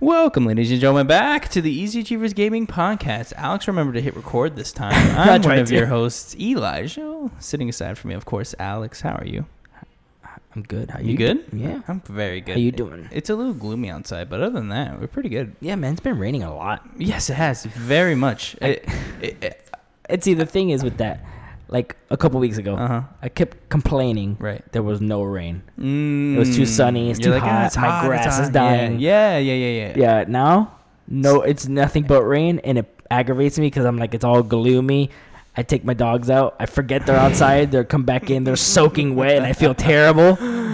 Welcome, ladies and gentlemen, back to the Easy Achievers Gaming Podcast. Alex, remember to hit record this time. I I'm one of to. your hosts, Elijah. Sitting aside from me, of course, Alex. How are you? I'm good. How You, you, good? Yeah. I'm very good. How you doing? It's a little gloomy outside, but other than that, we're pretty good. Yeah, man. It's been raining a lot. Yes, it has very much. It, it, it, And see, the thing is with that, like a couple weeks ago, uh huh. I kept complaining Right. there was no rain. Mm, was too sunny, it's you're too like, "Ah, hot, it's my hot, grass is dying. Yeah, yeah, yeah, yeah. yeah. Yeah. Now, no, it's nothing but rain, and it aggravates me because I'm like, it's all gloomy. I take my dogs out. I forget they're outside. They come back in. They're soaking wet, and I feel terrible.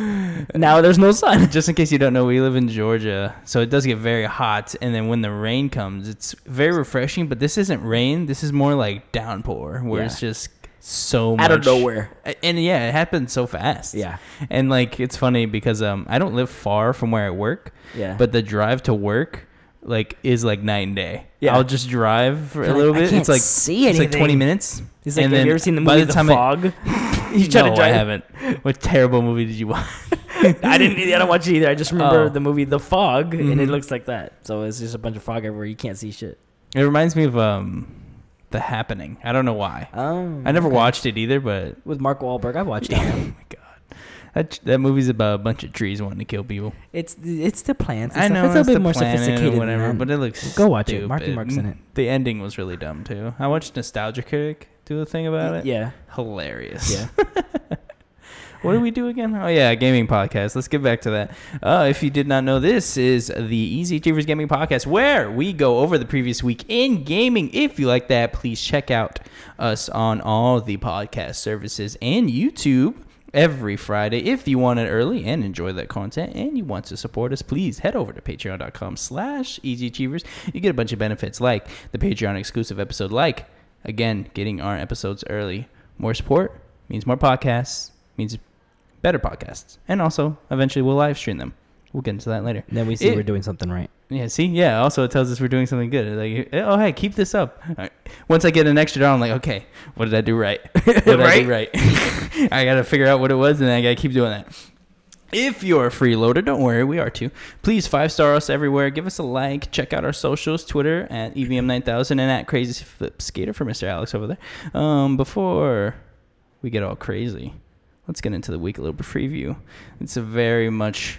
Now there's no sun. Just in case you don't know, we live in Georgia, so it does get very hot. And then when the rain comes, it's very refreshing. But this isn't rain. This is more like downpour, where Yeah. it's just so much Out of nowhere. And yeah, it happens so fast. Yeah. And like it's funny because um I don't live far from where I work, Yeah. but the drive to work like is like night and day. Yeah. I'll just drive for a You're little like, I bit. it's like see it's like twenty minutes. It's like, and have then you ever seen the by movie the The, time I- Fog? you try no, to drive. I haven't. What terrible movie did you watch? I didn't. I don't watch it either. I just remember Oh. the movie The Fog, and it Mhm. looks like that. So it's just a bunch of fog everywhere. You can't see shit. It reminds me of um, The Happening. I don't know why. Oh, I never okay. watched it either, but with Mark Wahlberg. I've watched it. oh my god, that that movie's about a bunch of trees wanting to kill people. It's it's the plants. I know it's a it's bit more sophisticated, whatever, but it looks Go watch it. Marky stupid. Mark's in it. The ending was really dumb too. I watched Nostalgia Critic do a thing about it. Yeah, hilarious. yeah. What do we do again? Oh yeah, gaming podcast. Let's get back to that. Uh, if you did not know, this is the Easy Achievers Gaming Podcast, where we go over the previous week in gaming. If you like that, please check out us on all the podcast services and YouTube every Friday. If you want it early and enjoy that content, and you want to support us, please head over to Patreon.com/slash Easy Achievers. You get a bunch of benefits like the Patreon exclusive episode, like again getting our episodes early. More support means more podcasts means better podcasts, and also eventually we'll live stream them. We'll get into that later. Then we see It- we're doing something right. Yeah, see, yeah. Also, it tells us we're doing something good. Like, oh, hey, keep this up. Right. Once I get an extra dollar, I'm like, okay, what did I do right? What did I do right? I gotta figure out what it was, and I gotta keep doing that. If you're a freeloader, don't worry, we are too. Please five star us everywhere. Give us a like. Check out our socials: Twitter at E evm9000 and at Crazy Flip Skater for Mr. Alex over there. Um, before we get all crazy, let's get into the week a little bit preview. It's a very much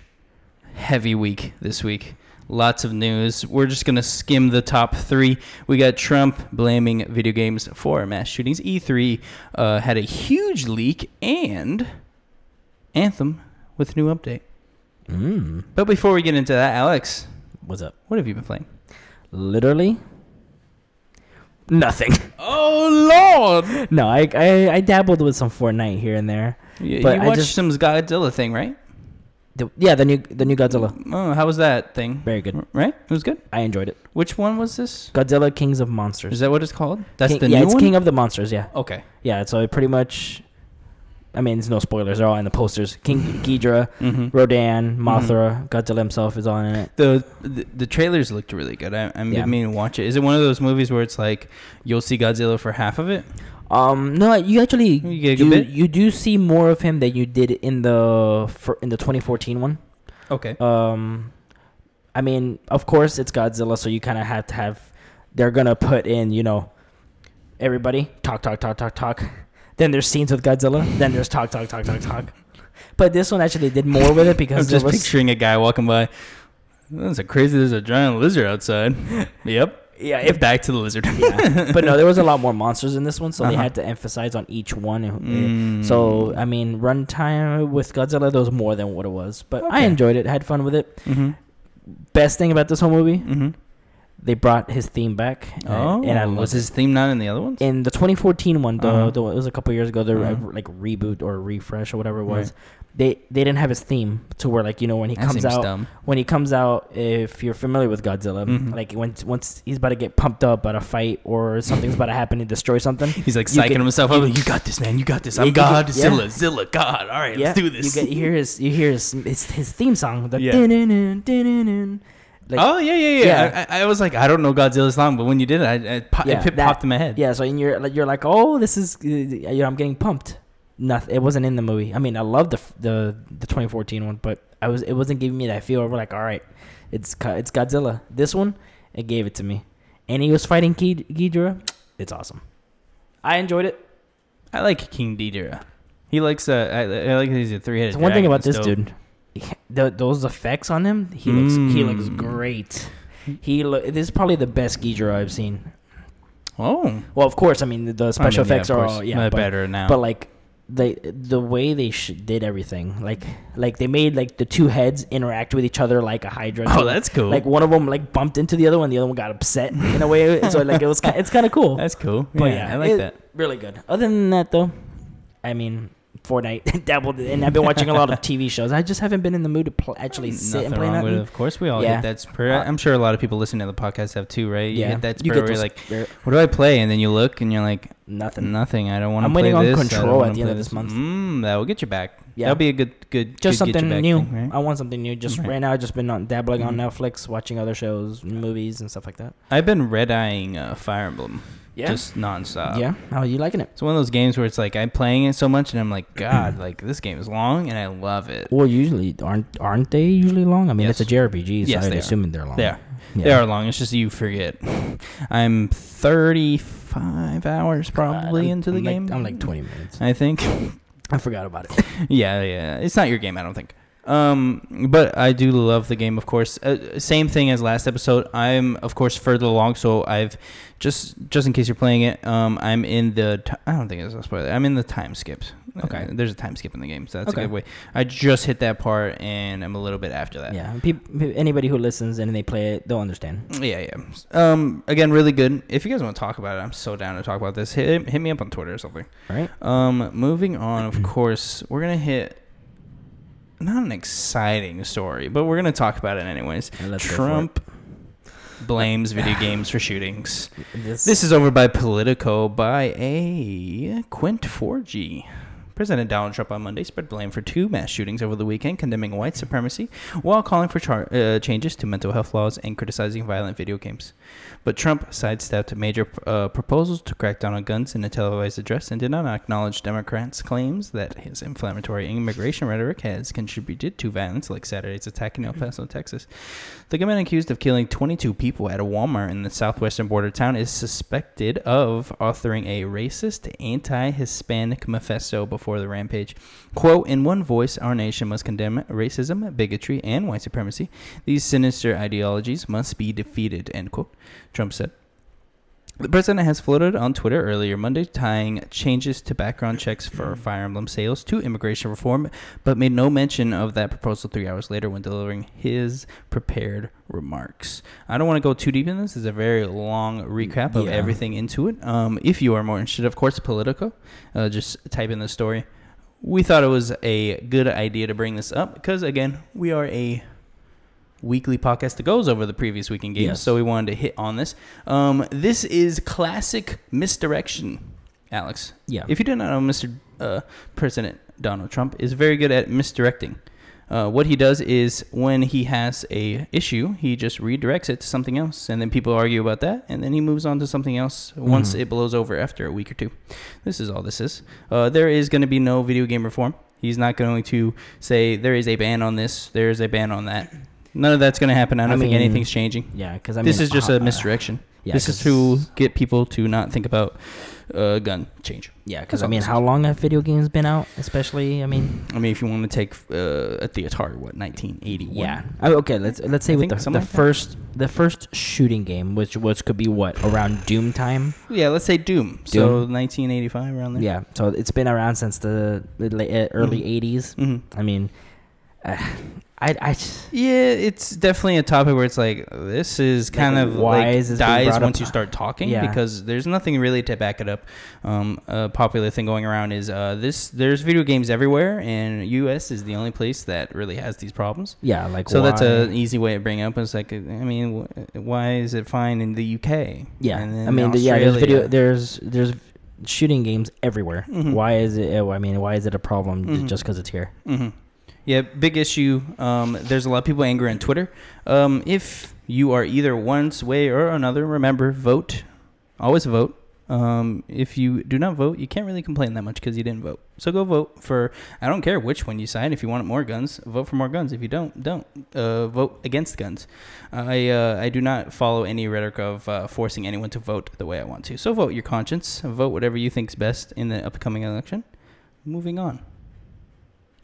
heavy week this week. Lots of news. We're just going to skim the top three. We got Trump blaming video games for mass shootings. E3 uh, had a huge leak, and Anthem with a new update. Mm. But before we get into that, Alex, What's up? what have you been playing? Literally nothing. Oh, Lord! no, I, I I dabbled with some Fortnite here and there. You, But you I watched just- some Godzilla thing, right? The, yeah, the new the new Godzilla. Oh, how was that thing? Very good. Right? It was good? I enjoyed it. Which one was this? Godzilla Kings of Monsters. Is that what it's called? That's King- the yeah, new it's one? King of the Monsters. Yeah, okay. yeah. So it pretty much. I mean, it's no spoilers. They're all in the posters. King Ghidorah, Mm-hmm. Rodan, Mothra, Godzilla himself is all in it. The, the the trailers looked really good. I, I'm Yeah. to watch it. Is it one of those movies where it's like you'll see Godzilla for half of it? Um, no, you actually You get a good do, you do see more of him than you did in the fir- in the 2014 one. Okay. Um, I mean, of course it's Godzilla, so you kind of have to have. They're gonna put in, you know, everybody talk, talk, talk, talk, talk. Then there's scenes with Godzilla. Then there's talk, talk, talk, talk, talk. But this one actually did more with it I'm because there just was, picturing a guy walking by. That's a crazy. There's a giant lizard outside. yep. yeah, If back to the lizard. yeah. but no, there was a lot more monsters in this one, so they Uh-huh. had to emphasize on each one. Uh, Mm. So I mean, runtime with Godzilla, there was more than what it was, but I enjoyed it, had fun with it. Mm-hmm. Best thing about this whole movie, Mm-hmm. They brought his theme back, and Oh, and I was his theme not in the other ones? in the 2014 one, though, Uh-huh. the it was a couple years ago. The uh, Uh-huh. like reboot or refresh or whatever it Right. was. They they didn't have his theme to where like you know when he That comes out dumb. when he comes out if you're familiar with Godzilla Mhm. like when once he's about to get pumped up at a fight or something's about to happen to destroy something. He's like psyching himself up. You got this, man. You got this. I'm you get- God. yeah. Zilla. Zilla. God. All right, yeah, let's do this. You get you hear his you hear his his, his theme song. The Yeah. Like, oh yeah, yeah, yeah. Yeah. I, I was like, I don't know Godzilla's song, but when you did it, I, I, po- Yeah, it that- popped in my head. Yeah, so you're like you're like, oh, this is uh, you know, I'm getting pumped. nothing. It wasn't in the movie. I mean, I love the the the 2014 one, but I was it wasn't giving me that feel. We're like, all right, it's it's Godzilla. This one, it gave it to me, and he was fighting Ki- Ghidorah. It's awesome. I enjoyed it. I like King Ghidorah. He likes uh, I, I like he's a three-headed. One thing about this dope. dude, the, those effects on him, he looks he looks Mm. great. He look. This is probably the best Ghidorah I've seen. Oh, Well, of course, I mean the, the special I mean, effects of are all yeah, but, better now. but like they the way they sh- did everything, like like they made like the two heads interact with each other like a Hydra. oh, that's cool. like one of them like bumped into the other one, the other one got upset in a way. so like it was it's kind of cool. that's cool. But yeah, yeah, I like it- that. Really good. Other than that, though, I mean, Fortnite dabbled, and I've been watching a lot of TV shows. I just haven't been in the mood to pl- actually sit Nothing and play wrong with nothing. it. Of course, we all Yeah. hit that spur. Uh, I'm sure a lot of people listening to the podcast have too, right? You yeah, hit that you get where you're like, spir- what do I play? And then you look and you're like, nothing. nothing. I don't want to I'm play waiting on this. Control at the end of this month. Mm, that will get you back. Yeah. That'll be a good, good, Just good get something back new. thing, right? I want something new. Just Right. right now, I've just been on dabbling on Mhm. Netflix, watching other shows, movies, and stuff like that. I've been red eyeing uh, Fire Emblem. Yeah. Just nonstop. yeah. How are you liking it? It's one of those games where it's like I'm playing it so much and I'm like, God, like this game is long and I love it. Well, usually aren't aren't they usually long? I mean, Yes. it's a JRPG, so Yes, they are. assume they're long. They are. Yeah. They are long. It's just you forget. I'm 35 hours probably I'm- into the I'm like- game. I'm like 20 minutes. I think. I forgot about it. yeah, yeah. It's not your game, I don't think. Um, but I do love the game, of course. Uh, same thing as last episode. I'm, of course, further along, so I've just just in case you're playing it. Um, I'm in the. T- I don't think it's a spoiler. I'm in the time skips. Okay. Uh, there's a time skip in the game, so that's Okay. a good way. I just hit that part, and I'm a little bit after that. yeah. Peop anybody who listens and they play it, they'll understand. Yeah, yeah. Um, again, really good. If you guys want to talk about it, I'm so down to talk about this. Hit hit me up on Twitter or something. All right. Um, moving on, of course, we're gonna hit not an exciting story, but we're gonna talk about it anyways. Yeah, let's go for Trump blames video games for shootings. This, This is over by Politico by a Quint Forgey. President Donald Trump on Monday spread blame for two mass shootings over the weekend, condemning white supremacy while calling for char- uh, changes to mental health laws and criticizing violent video games. But Trump sidestepped major uh, proposals to crack down on guns in a televised address and did not acknowledge Democrats' claims that his inflammatory immigration rhetoric has contributed to violence, like Saturday's attack in El Paso, Texas. The gunman accused of killing 22 people at a Walmart in the southwestern border town is suspected of authoring a racist, anti-Hispanic manifesto before the rampage. Quote, in one voice, our nation must condemn racism, bigotry, and white supremacy. These sinister ideologies must be defeated, end quote, Trump said. The president has floated on Twitter earlier Monday tying changes to background checks for Fire Emblem sales to immigration reform, but made no mention of that proposal three hours later when delivering his prepared remarks. I don't want to go too deep in this. It's a very long recap of Yeah. everything into it. Um, if you are more interested, of course, Politico, uh, just type in the story. We thought it was a good idea to bring this up because, again, we are a weekly podcast that goes over the previous weekend games. Yes. So we wanted to hit on this. Um, this is classic misdirection, Alex. Yeah. If you did not know, Mr. Uh, President Donald Trump is very good at misdirecting. Uh, what he does is when he has a issue, he just redirects it to something else, and then people argue about that, and then he moves on to something else once Mhm. it blows over after a week or two. This is all this is. Uh, there is going to be no video game reform. He's not going to say there is a ban on this, there is a ban on that. None of that's going to happen. I I don't think mean, anything's changing. yeah, because I mean, this is just uh, a misdirection. yeah, this is to get people to not think about uh, gun change. Yeah, because I mean, how long have video games been out? Especially, I mean, I mean, if you want to take uh, at the Atari, what 1981? yeah. Oh, okay, let's let's say I with the, the like that. first the first shooting game, which which could be what around Doom time. Yeah, let's say Doom. So 1985 around there. Yeah, so it's been around since the, uh, early Mhm. '80s. hmm I mean, uh, I I Yeah, it's definitely a topic where it's like this is Like, kind of why like is this dies once up? you start talking Yeah. because there's nothing really to back it up. Um, a popular thing going around is uh, this: there's video games everywhere, and U.S. is the only place that really has these problems. yeah, like So that's an easy way of bringing up. It's like, I mean, why is it fine in the UK? yeah. I mean, the, yeah, there's video there's there's shooting games everywhere. Mhm. Why is it? I mean, why is it a problem Mhm. just because it's here? hmm Yeah, big issue. Um, there's a lot of people angry on Twitter. Um, if you are either one way or another, remember vote. Always vote. Um, if you do not vote, you can't really complain that much because you didn't vote. So go vote for. I don't care which one you sign. If you want more guns, vote for more guns. If you don't, don't uh, vote against guns. I uh, I do not follow any rhetoric of uh, forcing anyone to vote the way I want to. So vote your conscience. Vote whatever you think's best in the upcoming election. Moving on.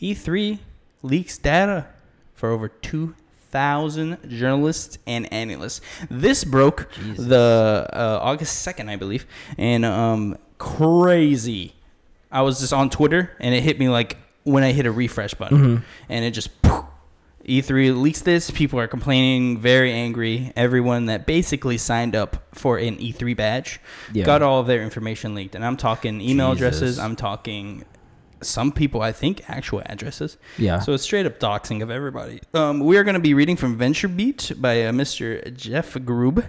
E3 leaks data for over two thousand journalists and analysts. This broke Jesus. the uh, August second, I believe, and um, crazy. I was just on Twitter, and it hit me like when I hit a refresh button, Mhm. and it just. E3 leaks this. People are complaining, very angry. Everyone that basically signed up for an E3 badge Yeah. got all of their information leaked. And I'm talking email Jesus. addresses. I'm talking some people, I think, actual addresses. Yeah. So it's straight up doxing of everybody. Um, we are going to be reading from VentureBeat by uh, Mr. Jeff Grubb.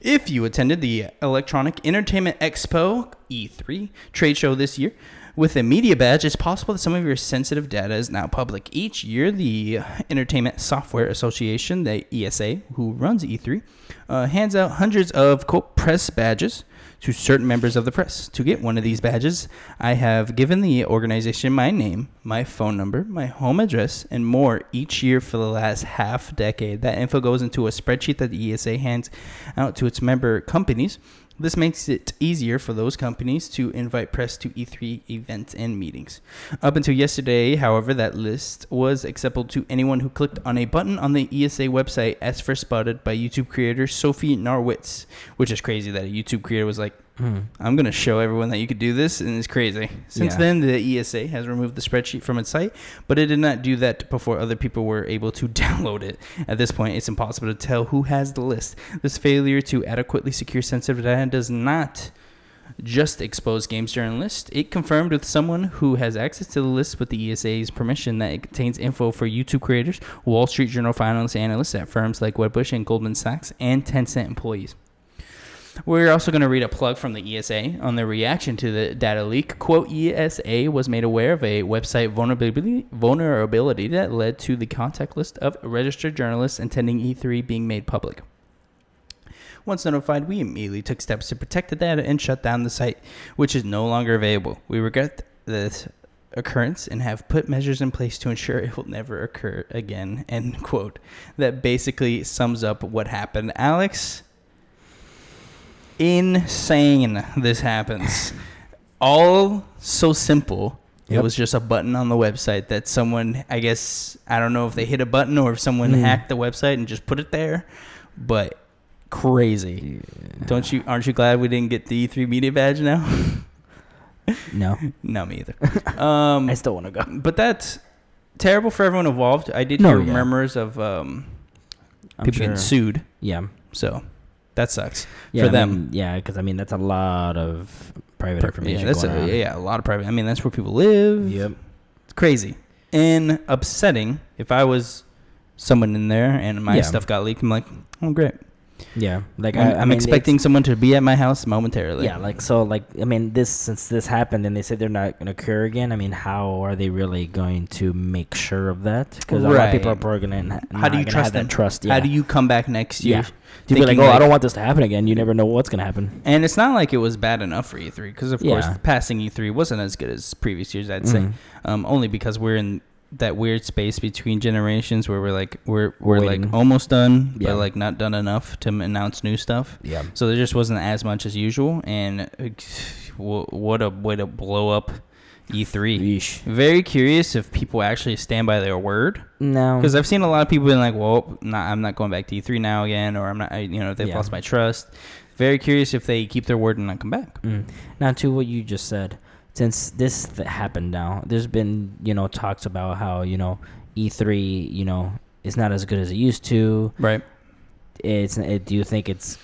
If you attended the Electronic Entertainment Expo E3 trade show this year with a media badge, it's possible that some of your sensitive data is now public. Each year, the Entertainment Software Association, the ESA, who runs E3, uh, hands out hundreds of quote press badges to certain members of the press. To get one of these badges, I have given the organization my name, my phone number, my home address, and more each year for the last half decade. That info goes into a spreadsheet that the ESA hands out to its member companies. This makes it easier for those companies to invite press to E3 events and meetings. Up until yesterday, however, that list was acceptable to anyone who clicked on a button on the ESA website, as first spotted by YouTube creator Sophie Narwitz, which is crazy that a YouTube creator was like, Mhm. I'm going to show everyone that you could do this, and it's crazy. Since Yeah. then, the ESA has removed the spreadsheet from its site, but it did not do that before other people were able to download it. At this point, it's impossible to tell who has the list. This failure to adequately secure sensitive data does not just expose games journalists. It confirmed with someone who has access to the list with the ESA's permission that it contains info for YouTube creators, Wall Street Journal finance analysts at firms like Wedbush and Goldman Sachs, and Tencent employees. We're also going to read a plug from the ESA on their reaction to the data leak. Quote, ESA was made aware of a website vulnerability, vulnerability that led to the contact list of registered journalists attending E3 being made public. Once notified, we immediately took steps to protect the data and shut down the site, which is no longer available. We regret this occurrence and have put measures in place to ensure it will never occur again. End quote. That basically sums up what happened. Alex, insane this happens. All so simple. It was just a button on the website that someone, I guess, I don't know if they hit a button or if someone Mm. hacked the website and just put it there, but crazy. Don't you? Aren't you glad we didn't get the E3 media badge now? No, no, me either. Um, I still want to go. but that's terrible for everyone involved. I did No, hear yeah. murmurs of um, people sure. getting sued, Yeah, so that sucks yeah, for I them. mean, yeah, because I mean that's a lot of private information. yeah, that's a, yeah, a lot of private. I mean, that's where people live. Yep. It's crazy and upsetting. If I was someone in there and my Yeah. stuff got leaked, I'm like, oh great. Yeah, like I'm, I, mean, expecting someone to be at my house momentarily. Yeah, like so, like I mean, this since this happened and they said they're not going to occur again. I mean, how are they really going to make sure of that? Because a lot of people are Right. going to. How do you trust that them? trust? Yeah. How do you come back next year? Yeah. To be like, oh, I don't want this to happen again. You never know what's going to happen. And it's not like it was bad enough for E3 because, of course, passing E3 wasn't as good as previous years. I'd say, Mhm. um, only because we're in that weird space between generations where we're like we're we're Waiting. like almost done, Yeah. but like not done enough to announce new stuff. Yeah. So there just wasn't as much as usual, and uh, what a way to blow up E3. Yeesh. Very curious if people actually stand by their word. No. Because I've seen a lot of people being like, "Well, not, I'm not going back to E3 now again," or "I'm not," I, you know, they've Yeah. lost my trust. Very curious if they keep their word and not come back. Mm. Now, to what you just said, since this th- happened now, there's been you know talks about how you know E3 you know is not as good as it used to. Right. It's it, do you think it's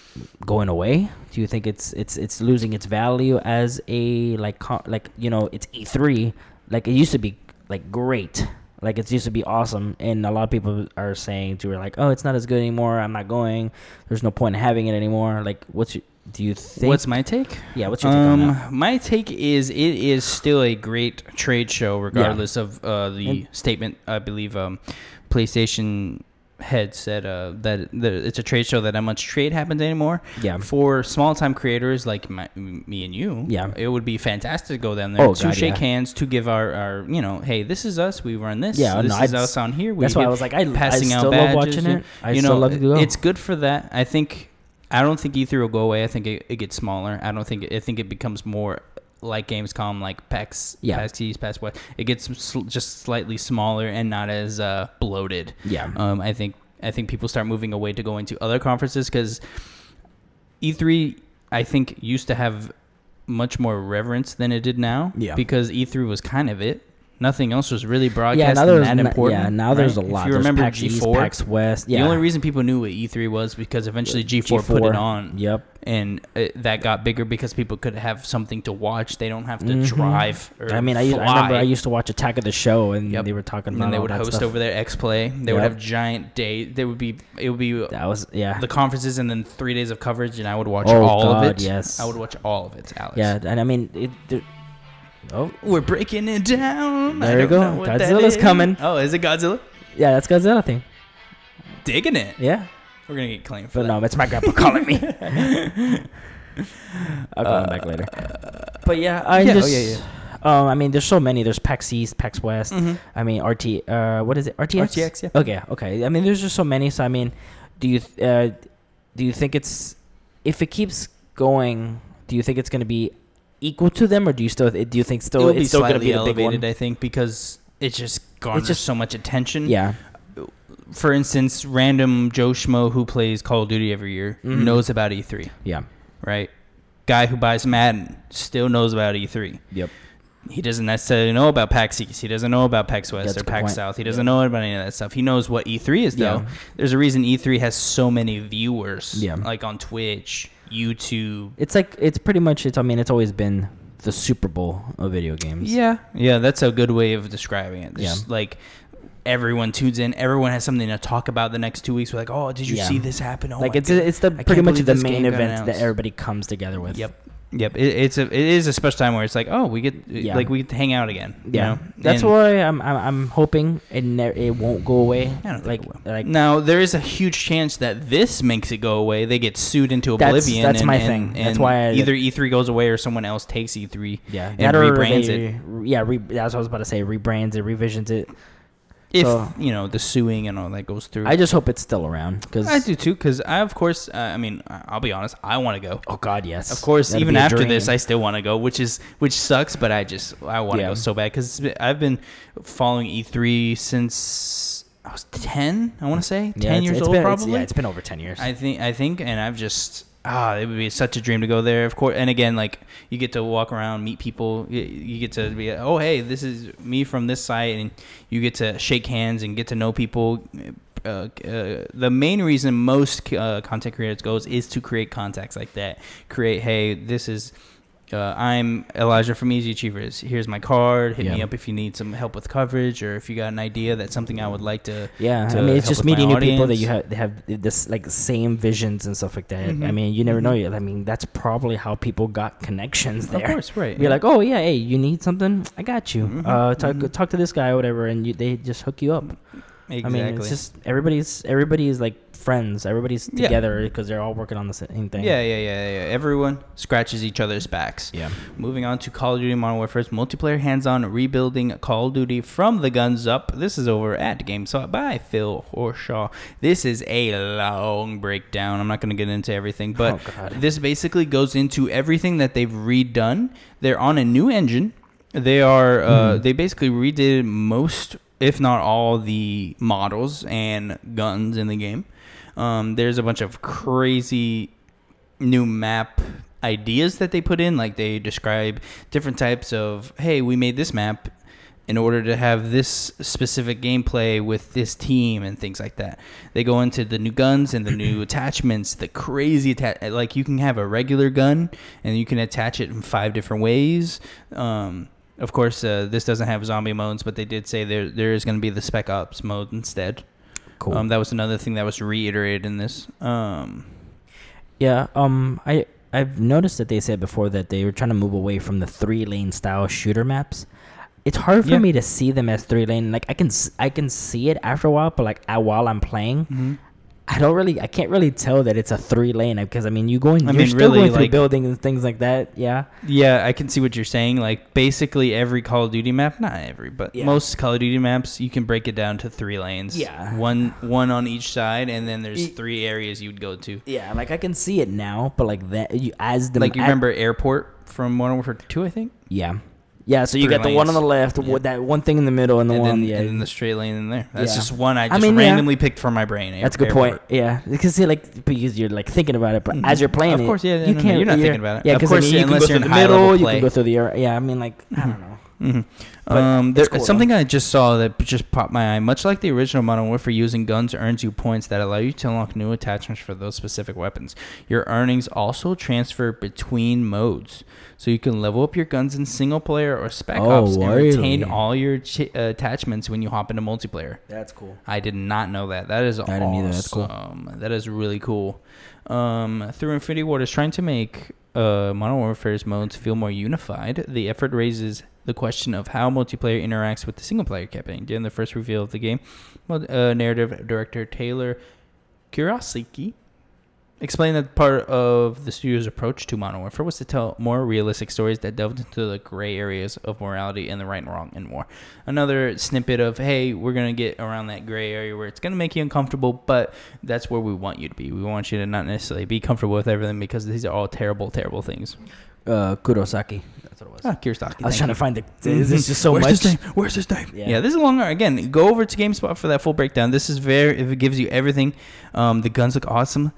going away? Do you think it's it's it's losing its value as a like co- like you know it's E3 like it used to be like great like it used to be awesome and a lot of people are saying to her like oh it's not as good anymore I'm not going there's no point in having it anymore like what's your, do you think What's my take? yeah what's your take on that? Um, my take is it is still a great trade show, regardless of uh, the And- statement. I believe um, PlayStation head said uh, that the, it's a trade show that not much trade happens anymore. Yeah. For small time creators like my, me and you, Yeah. it would be fantastic to go down there Oh, to God, shake yeah. hands to give our, our you know, hey, this is us. We run this. Yeah, this no, is I'd- us on here. We That's why I was like, I, I passing out still love badges watching and- it. I you still know, love to go. it's good for that. I think I don't think E3 will go away. I think it, it gets smaller. I don't think I think it becomes more like Gamescom, like PAX, Yeah. PAX East, PAX West. It gets sl- just slightly smaller and not as uh, bloated. yeah. Um, I think I think people start moving away to going to other conferences because E3 I think used to have much more reverence than it did now. Yeah. Because E3 was kind of it. Nothing else was really yeah, broadcast now there's that n- important. yeah, now there's a lot. If you There's remember PAX G4, PAX West. Yeah. the only reason people knew what E3 was because eventually G4, put it on, Yep. and uh that got bigger because people could have something to watch. They don't have to Mhm. drive. Or I mean, I, used, I remember. I used to watch Attack of the Show, and Yep. they were talking and about then they would host stuff. over there X Play. They would have giant day. They would be. It would be That was yeah. the conferences and then three days of coverage, and I would watch Oh, all of it. yes. I would watch all of it, Alex. yeah, and I mean, it, there- oh we're breaking it down. There you go. Godzilla's coming. Oh, is it Godzilla? yeah, that's Godzilla thing. Digging it. Yeah, We're gonna get claimed for but that. no, it's my grandpa calling me. I'll call him back later. But yeah, I yeah, oh, just. yeah, Um, I mean, there's so many. There's PAX East, PAX West. Mhm. I mean, RT. Uh, what is it? RTX. RTX, yeah. Okay, okay. I mean, there's just so many. So I mean, do you th- uh, do you think it's if it keeps going? Do you think it's going to be equal to them, or do you still do you think still It'll be it's still going to be elevated, one? I think, because it's just garners just- so much attention. Yeah, For instance, random Joe Schmo who plays Call of Duty every year Mhm. knows about E3, yeah, right? Guy who buys Madden still knows about E3. yep. He doesn't necessarily know about PAX East. He doesn't know about PAX West That's or PAX point. South. He doesn't know about any of that stuff. He knows what E3 is, though. Yeah. There's a reason E3 has so many viewers, Yeah. like on Twitch, YouTube. It's like it's pretty much. It's. I mean, it's always been the Super Bowl of video games. Yeah, yeah, that's a good way of describing it. Yeah. Like everyone tunes in, everyone has something to talk about the next two weeks. We're like, oh, did you Yeah. see this happen? Oh like it's God." it's the I pretty much the main event got that everybody comes together with. Yep. Yep, it, it's a it is a special time where it's like oh we get Yeah. like we get to hang out again. you Yeah, know? that's And- why I'm I'm, I'm hoping it ne- it won't go away. I don't like think it will. like Now there is a huge chance that this makes it go away. They get sued into oblivion. that's and, my and- thing. That's why I- either E3 goes away or someone else takes E E3. yeah, and that rebrands they- it. Yeah, re- that's what I was about to say. Rebrands it, revisions it. If So- you know the suing and all that goes through. I just hope it's still around because I do too, because I, of course, uh, I mean, I'll be honest, I want to go. oh god, yes, Of course, That'd even after this. I still want to go, which is which sucks, but I just I want to Yeah. go so bad because I've been following E3 since I was ten. I want to say Yeah, ten it's- years it's old, been- it's- probably. yeah, it's been over ten years. I think I think, and I've just ah, it would be such a dream to go there. Of course, and again, like you get to walk around, meet people. You, you get to be, oh hey, this is me from this site, and you get to shake hands and get to know people. Uh, uh, the main reason most uh, content creators goes is to create contacts like that. Create, hey, this is. Uh, I'm Elijah from Easy Achievers. Here's my card. Hit me up if you need some help with coverage, or if you got an idea that's something I would like to yeah, I mean, it's just meeting new people that you have they have this like same visions and stuff like that. I Mhm. mean, you never Mhm. know. I mean, that's probably how people got connections there. Of course, right? Be like, oh yeah, hey, you need something? I got you. Mhm, Uh, talk mhm. talk to this guy or whatever, and you, they just hook you up. exactly. I mean, it's just everybody's everybody's like friends. Everybody's Yeah. together because they're all working on the same thing. Yeah, yeah, yeah, yeah. Everyone scratches each other's backs. yeah. Moving on to Call of Duty Modern Warfare's multiplayer hands-on rebuilding Call of Duty from the guns up. This is over at GameSpot by Phil Hornshaw. This is a long breakdown. I'm not going to get into everything, but Oh, God. this basically goes into everything that they've redone. They're on a new engine. They are uh, Hmm. they basically redid most, if not all, the models and guns in the game. Um, there's a bunch of crazy new map ideas that they put in. Like they describe different types of hey we made this map in order to have this specific gameplay with this team and things like that. They go into the new guns and the new attachments the crazy atta- like you can have a regular gun and you can attach it in five different ways. Um, of course uh, this doesn't have zombie modes but they did say there there is going to be the spec ops mode instead Cool. um, that was another thing that was reiterated in this um, yeah. Um. I I've noticed that they said before that they were trying to move away from the three lane style shooter maps. it's hard for Yeah. me to see them as three lane. Like I can I can see it after a while, but like while I'm playing, Mm-hmm. I don't really I can't really tell that it's a three lane uh, because I mean you going I you're mean, still really, going through like- buildings and things like that. Yeah. Yeah, I can see what you're saying. Like basically every Call of Duty map, not every, but Yeah. most Call of Duty maps, you can break it down to three lanes. Yeah. One one on each side, and then there's three areas you'd go to. Yeah, like I can see it now, but like that you as the Like you at- remember Airport from Modern Warfare Two, I think. Yeah. Yeah, so you Three got the one on lanes. the left, Yeah. with that one thing in the middle, and the and one then, yeah. and then the straight lane in there. That's Yeah. just one I I just mean, yeah. randomly picked from my brain. That's a good point. Yeah, because see, like because you're like thinking about it, but Mhm. as you're playing, Of it, course, yeah, you no, no, can't. you're not thinking about it. Yeah, Of because course, I mean, you can unless go you're through in the high-level middle, you play. can go through the air. Yeah, I mean, like I don't know. Hmm Um, there, cool, something I just saw that just popped my eye. Much like the original Modern Warfare, using guns earns you points that allow you to unlock new attachments for those specific weapons. Your earnings also transfer between modes, so you can level up your guns in single player or spec Oh, ops and retain really? all your ch- uh, attachments when you hop into multiplayer. That's cool. I did not know that. That is awesome. didn't either. That's cool. That is really cool. Um, through Infinity Ward is trying to make uh, Modern Warfare's modes feel more unified. The effort raises the question of how multiplayer interacts with the single player campaign. During the first reveal of the game, uh, narrative director Taylor Kurosaki explained that part of the studio's approach to Modern Warfare was to tell more realistic stories that delved into the gray areas of morality and the right and wrong and more. Another snippet of, hey, we're going to get around that gray area where it's going to make you uncomfortable, but that's where we want you to be. We want you to not necessarily be comfortable with everything because these are all terrible, terrible things. Uh, Kurosaki. That's what it was. Ah, Kiyosaki. I was trying to find the. This is just so Where's much. This name? Where's this name? Yeah. Yeah. this is a long. Again, go over to GameSpot for that full breakdown. This is very. If it gives you everything, um, the guns look awesome.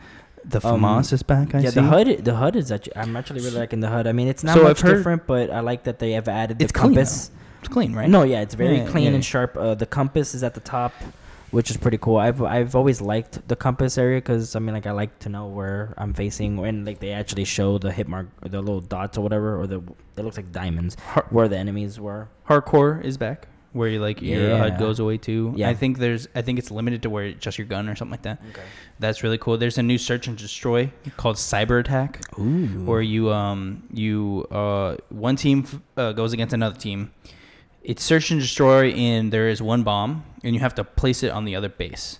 The Um, FAMAS is back. I yeah, see. the HUD. The HUD is actually. I'm actually really liking the HUD. I mean, it's not So much I've heard- different, but I like that they have added the It's clean, compass. It's clean, right? No, yeah, it's very Yeah, clean yeah. and sharp. Uh, the compass is at the top, which is pretty cool. I've I've always liked the compass area because I mean, like I like to know where I'm facing, and like they actually show the hit mark, or the little dots or whatever, or the it looks like diamonds Har- where the enemies were. hardcore is back, where you like your Yeah. HUD goes away too. Yeah. I think there's. I think it's limited to where it's just your gun or something like that. Okay. That's really cool. There's a new search and destroy called Cyber Attack. Ooh. where you um you uh one team uh, goes against another team. It's search and destroy, and there is one bomb, and you have to place it on the other base.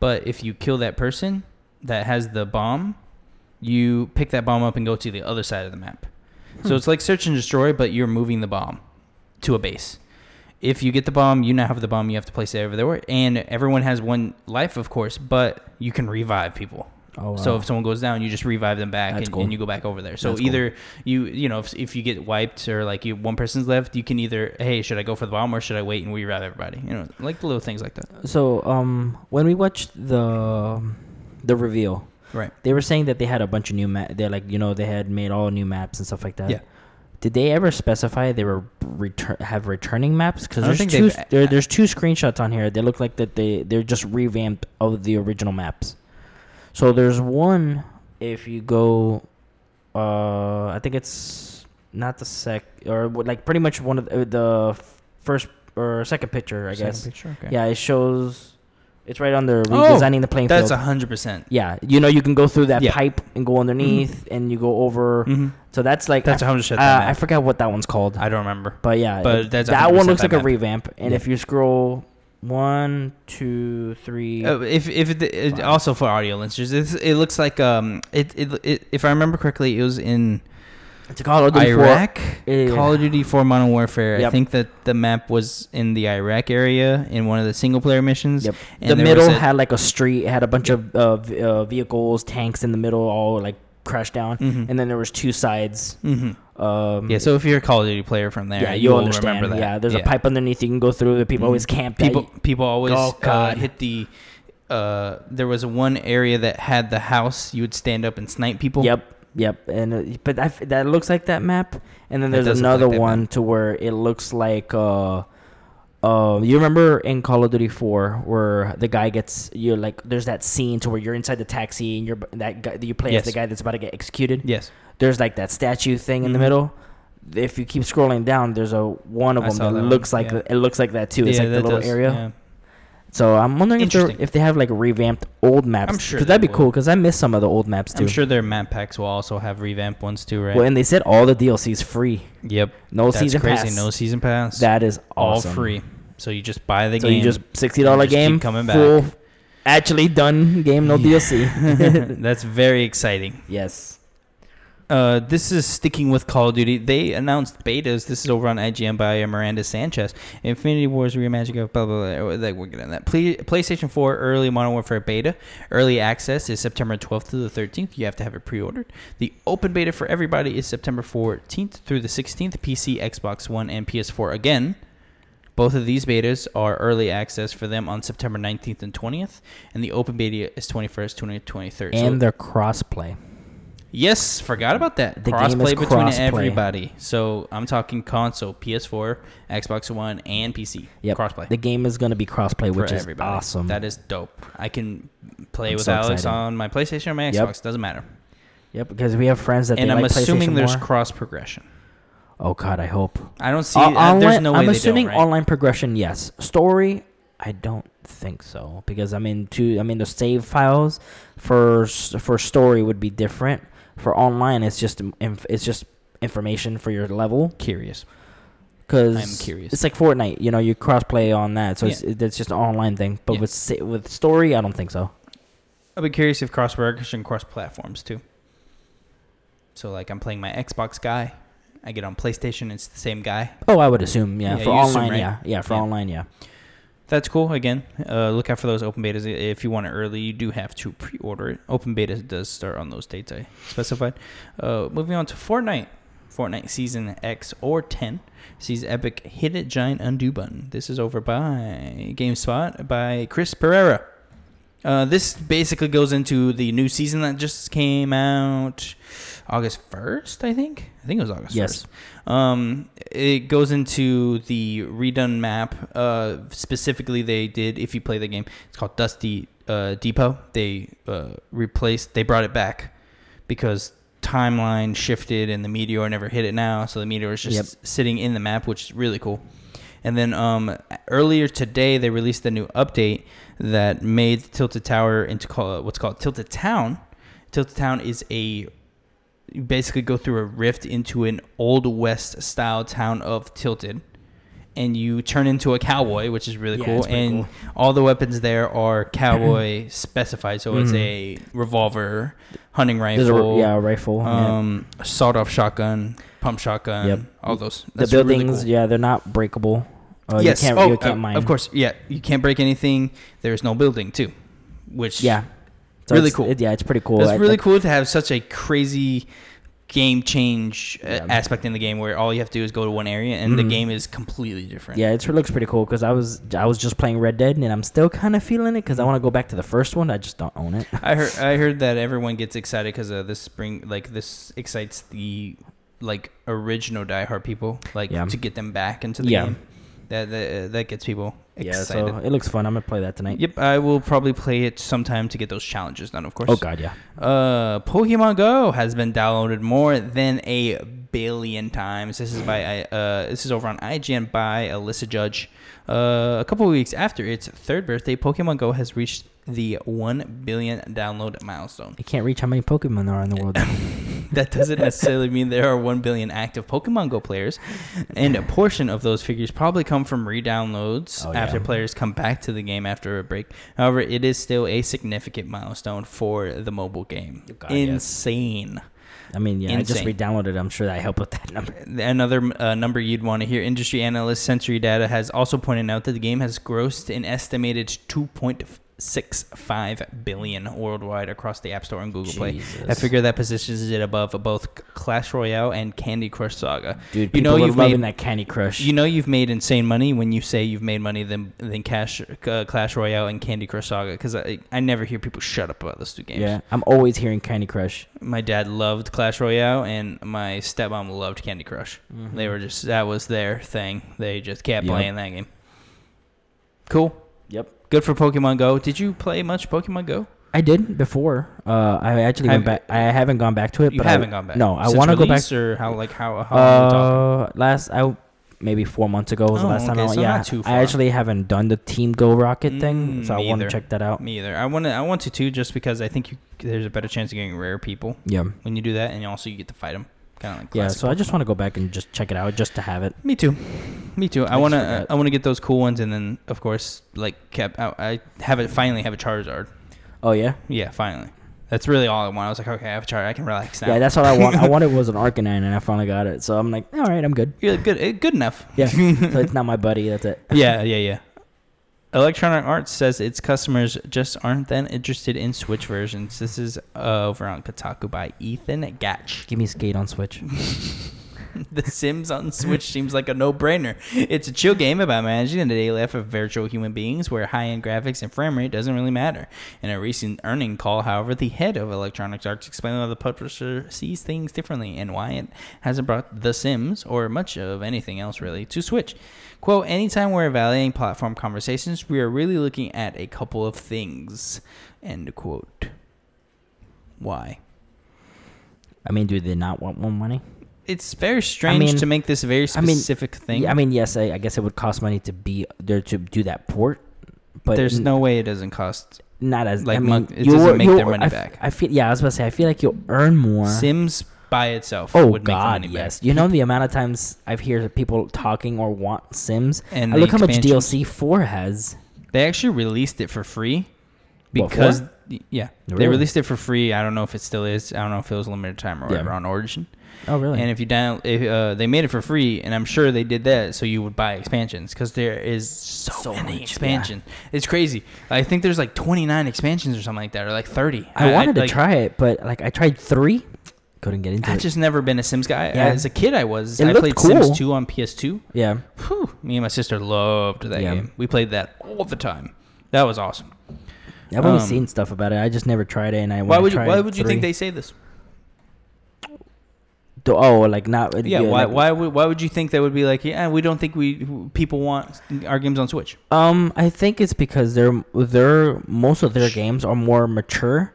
But if you kill that person that has the bomb, you pick that bomb up and go to the other side of the map. Hmm. So it's like search and destroy, but you're moving the bomb to a base. If you get the bomb, you now have the bomb. You have to place it over there, and everyone has one life, of course. But you can revive people. Oh, wow. So if someone goes down, you just revive them back and, cool. and you go back over there. So That's cool. either you you know if, if you get wiped or like you one person's left, you can either hey should I go for the bomb or should I wait and revive everybody? You know like little things like that. So um, when we watched the the reveal, Right. they were saying that they had a bunch of new map. They're like, you know, they had made all new maps and stuff like that. Yeah. Did they ever specify they were return have returning maps? Because there's two there, there's two screenshots on here. They look like that they they're just revamped of the original maps. So there's one if you go, uh, I think it's not the sec or like pretty much one of the, the first or second picture, I Second guess. picture. Okay. Yeah, it shows. It's right under Oh, redesigning the playing That's field. a hundred percent. yeah, you know you can go through that Yeah. pipe and go underneath, and you go over. Mm-hmm. So that's like That's I, a hundred percent. uh, I forgot what that one's called, I don't remember. but yeah, but it- that's that one 100% looks like that a revamp. And Yeah. if you scroll one, two, three, Uh, if if it, it also for audio listeners, it looks like um it, it it if I remember correctly, it was in it's a Call of Duty 4. Yeah. Call of Duty 4 Modern Warfare. I think that the map was in the Iraq area in one of the single player missions. Yep. And the middle a- had like a street, it had a bunch of uh, v- uh, vehicles, tanks in the middle, all like crashed down, Mhm. and then there was two sides. Mhm. Um, Yeah, so if you're a Call of Duty player from there, yeah, you you'll understand. remember that. Yeah, there's a pipe underneath you can go through. That people always camp. that. People people always Oh, uh, hit the. Uh, there was one area that had the house. You would stand up and snipe people. Yep, yep. And uh, but that that looks like that map. And then there's another like one map. to where it looks like uh, uh, you remember in Call of Duty 4 where the guy gets you're like there's that scene to where you're inside the taxi and you're that guy you play Yes. as the guy that's about to get executed. Yes. There's like that statue thing in the Mhm. middle. If you keep scrolling down, there's a one of them that that one, looks like yeah. it looks like that too. It's Yeah, like the little does, area. yeah. So I'm wondering if, if they have like revamped old maps. I'm sure because that'd be will. cool. Because I miss some of the old maps too. I'm sure their map packs will also have revamped ones too, right? Well, and they said all the DLCs free. yep. No season pass. That's season crazy. pass. No season pass. That is all free. So you just buy the So game. you just sixty dollar game, coming back. full, actually done game, no Yeah. DLC. That's very exciting. yes. Uh, this is sticking with Call of Duty. They announced betas. This is over on IGN by Miranda Sanchez. Infinity Ward's Reimagining of blah blah blah. Like we're getting that. Play, PlayStation 4 early Modern Warfare beta. Early access is September 12th to the 13th. You have to have it pre-ordered. The open beta for everybody is September 14th through the 16th. PC, Xbox One, and PS4 again. Both of these betas are early access for them on September 19th and 20th, and the open beta is 21st, 20th, 23rd. So And they're crossplay. Yes, forgot about that. The crossplay between crossplay. everybody. So I'm talking console, PS4, Xbox One, and PC. Yep. Crossplay The game is gonna be crossplay, which is everybody. awesome. That is dope. I can play I'm with so Alex excited. on my PlayStation or my Yep. Xbox. Doesn't matter. yep, because we have friends that and I'm like assuming there's more. cross progression. Oh God, I hope. I don't see. Uh, uh, there's online- no way I'm assuming. Right? online progression, yes. Story, I don't think so because I mean, to I mean, the save files for for story would be different. For online, it's just it's just information for your level. Curious. Because I'm curious. It's like Fortnite, you know, you crossplay on that, so it's Yeah. it's just an online thing. But Yeah. with with story, I don't think so. I'd be curious if cross progression cross platforms too. So like I'm playing my Xbox guy, I get on PlayStation, it's the same guy. Oh, I would assume, yeah. Yeah, for you assume, online, right? yeah, yeah. For Yeah. online, yeah. That's cool. Again, uh, look out for those open betas. If you want it early, you do have to pre-order it. Open beta does start on those dates I specified. Uh, moving on to Fortnite. Fortnite Season X or 10 sees Epic hit a giant undo button. This is over by GameSpot by Chris Pereira. Uh, this basically goes into the new season that just came out August 1st, I think. I think it was August Yes. 1st. Um, it goes into the redone map. Uh, specifically, they did, if you play the game, it's called Dusty uh, Depot. They uh, replaced, they brought it back because timeline shifted and the meteor never hit it now. So the meteor is just Yep. sitting in the map, which is really cool. And then um, earlier today, they released a new update that made Tilted Tower into call, what's called Tilted Town. Tilted Town is a you basically go through a rift into an old west style town of Tilted, and you turn into a cowboy, which is really Yeah, cool. And cool. all the weapons there are cowboy specified, so it's Mhm. a revolver, hunting There's a, rifle, yeah, a rifle. yeah. um, sawed-off shotgun, pump shotgun, Yep. all those. The That's really buildings, cool. yeah, they're not breakable. Uh, yes. you can't, oh, you can't uh, mine. of course. Yeah, you can't break anything. There's no building too, which Yeah. Really it's- cool. it- yeah, it's pretty cool. It's I- really like- cool to have such a crazy game change uh, Yeah. aspect in the game where all you have to do is go to one area and the Mhm. game is completely different. Yeah, it looks pretty cool because I was I was just playing Red Dead and I'm still kind of feeling it because I want to go back to the first one. I just don't own it. I heard I heard that everyone gets excited because uh, this spring like this excites the like original Die Hard people like Yeah. to get them back into the Yeah. game. That that, uh, that gets people excited. Yeah, so it looks fun. I'm gonna play that tonight. Yep, I will probably play it sometime to get those challenges done, of course. Oh god, yeah. Uh, Pokemon Go has been downloaded more than a billion times. This is by uh, this is over on IGN by Alyssa Judge. Uh, a couple of weeks after its third birthday, Pokemon Go has reached the one billion download milestone. You can't reach how many Pokemon there are in the world. That doesn't necessarily mean there are 1 billion active Pokemon Go players, and a portion of those figures probably come from re-downloads Oh, yeah. after players come back to the game after a break. However, it is still a significant milestone for the mobile game. God, yes. Insane. I mean, yeah, I just Insane. re-downloaded. I'm sure that I helped with that number. Another uh, number you'd want to hear. Industry analyst Sensory Data has also pointed out that the game has grossed an estimated 2.65 billion worldwide across the App Store and Google Play. I figure that positions it above both Clash Royale and Candy Crush Saga. Dude, you know you've loving made that Candy Crush. you know you've made insane money when you say you've made money than than Cash uh, Clash Royale and Candy Crush Saga because I I never hear people shut up about those two games. yeah, I'm always hearing Candy Crush. My dad loved Clash Royale and my stepmom loved Candy Crush. They were just that was their thing. They just kept Yep. playing that game. Cool. Yep. Good for Pokemon Go. Did you play much Pokemon Go? I did before. Uh, I actually went back. I haven't gone back to it. You but haven't I, gone back. No, I want to go back. or how like how how long are we talking? Uh, last I maybe four months ago was the Oh, last time. okay, I, so yeah, I actually haven't done the Team Go Rocket thing, Mm, so I want to check that out. Me either. I want to. I want to too, just because I think you, there's a better chance of getting rare people Yeah, when you do that, and also you get to fight them. Kind of like yeah. So I just want to go back and just check it out, just to have it. Me too. Me too. I I want to. I want to get those cool ones, and then of course, like kept. I, I have it. Finally, have a Charizard. Oh yeah, Yeah, finally. That's really all I want. I was like, okay, I have a Charizard. I can relax now. yeah. That's all I want. I wanted was an Arcanine, and I finally got it. So I'm like, all right, I'm good. You're good. eh, Good enough. Yeah. so it's not my buddy. That's it. yeah, yeah, yeah. Electronic Arts says its customers just aren't then interested in Switch versions. This is uh, over on Kotaku by Ethan Gach. Give me Skate on Switch. the Sims on Switch seems like a no-brainer. It's a chill game about managing the daily life of virtual human beings where high-end graphics and frame rate doesn't really matter. In a recent earning call, however, the head of Electronic Arts explained how the publisher sees things differently and why it hasn't brought The Sims, or much of anything else really, to Switch. Quote, anytime we're evaluating platform conversations, we are really looking at a couple of things. End quote. Why? I mean, do they not want more money? It's very strange mean- to make this very I mean, specific thing. Yeah, I mean, yes, I, I guess it would cost money to be there to do that port, but There's n- no way it doesn't cost. not as like, I mean, it doesn't make their money I back. I feel yeah, I was about to say I feel like you'll earn more. Sims by itself oh would make God, money yes. back. You know the amount of times I've heard people talking or want Sims. And I look how much. DLC four has. They actually released it for free because four? yeah, they released it for free. I don't know if it still is. I don't know if it was limited time or Yeah. whatever on Origin. Oh really? And if you down, if, uh, they made it for free, and I'm sure they did that so you would buy expansions because there is so, So many expansions. yeah. It's crazy. I think there's like 29 expansions or something like that, or like 30. I wanted to like, try it, but like I tried three, couldn't get into it. I've it. just never been a Sims guy. Yeah. As a kid, I was. It I played cool. Sims 2 on PS2. yeah, Whew, me and my sister loved that Yeah. game. We played that all the time. That was awesome. I've only Um, seen stuff about it. I just never tried it, and I Why I would you, why would you think they say this? Oh, like not Yeah, why like- why would why would you think they would be like, yeah, we don't think we people want our games on Switch. Um, I think it's because they're they're most of their games are more mature,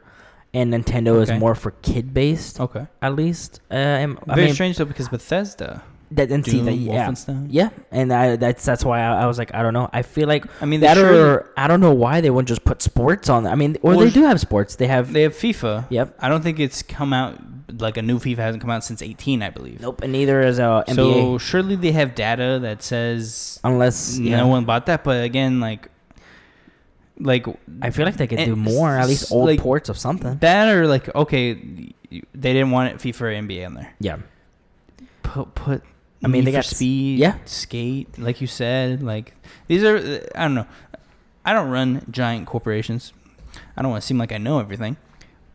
and Nintendo Okay. is more for kid based. Okay. At least, uh, I'm- I Very mean, strange though because Bethesda, that and see that, yeah, yeah, and I, that's that's why I, I was like, I don't know. I feel like I mean, that surely- or I don't know why they wouldn't just put sports on. I mean, or Well, they do have sports. They have they have FIFA. Yep. I don't think it's come out like a new FIFA hasn't come out since 18, I believe. nope, and neither is uh, NBA. So surely they have data that says unless yeah, no one bought that. But again, like, like I feel like they could do more. At least old like- ports of something. that or like okay, they didn't want it FIFA or NBA on there. Yeah, Put put. I mean, they got speed. yeah. skate like you said. Like these are I don't know. I don't run giant corporations. I don't want to seem like I know everything.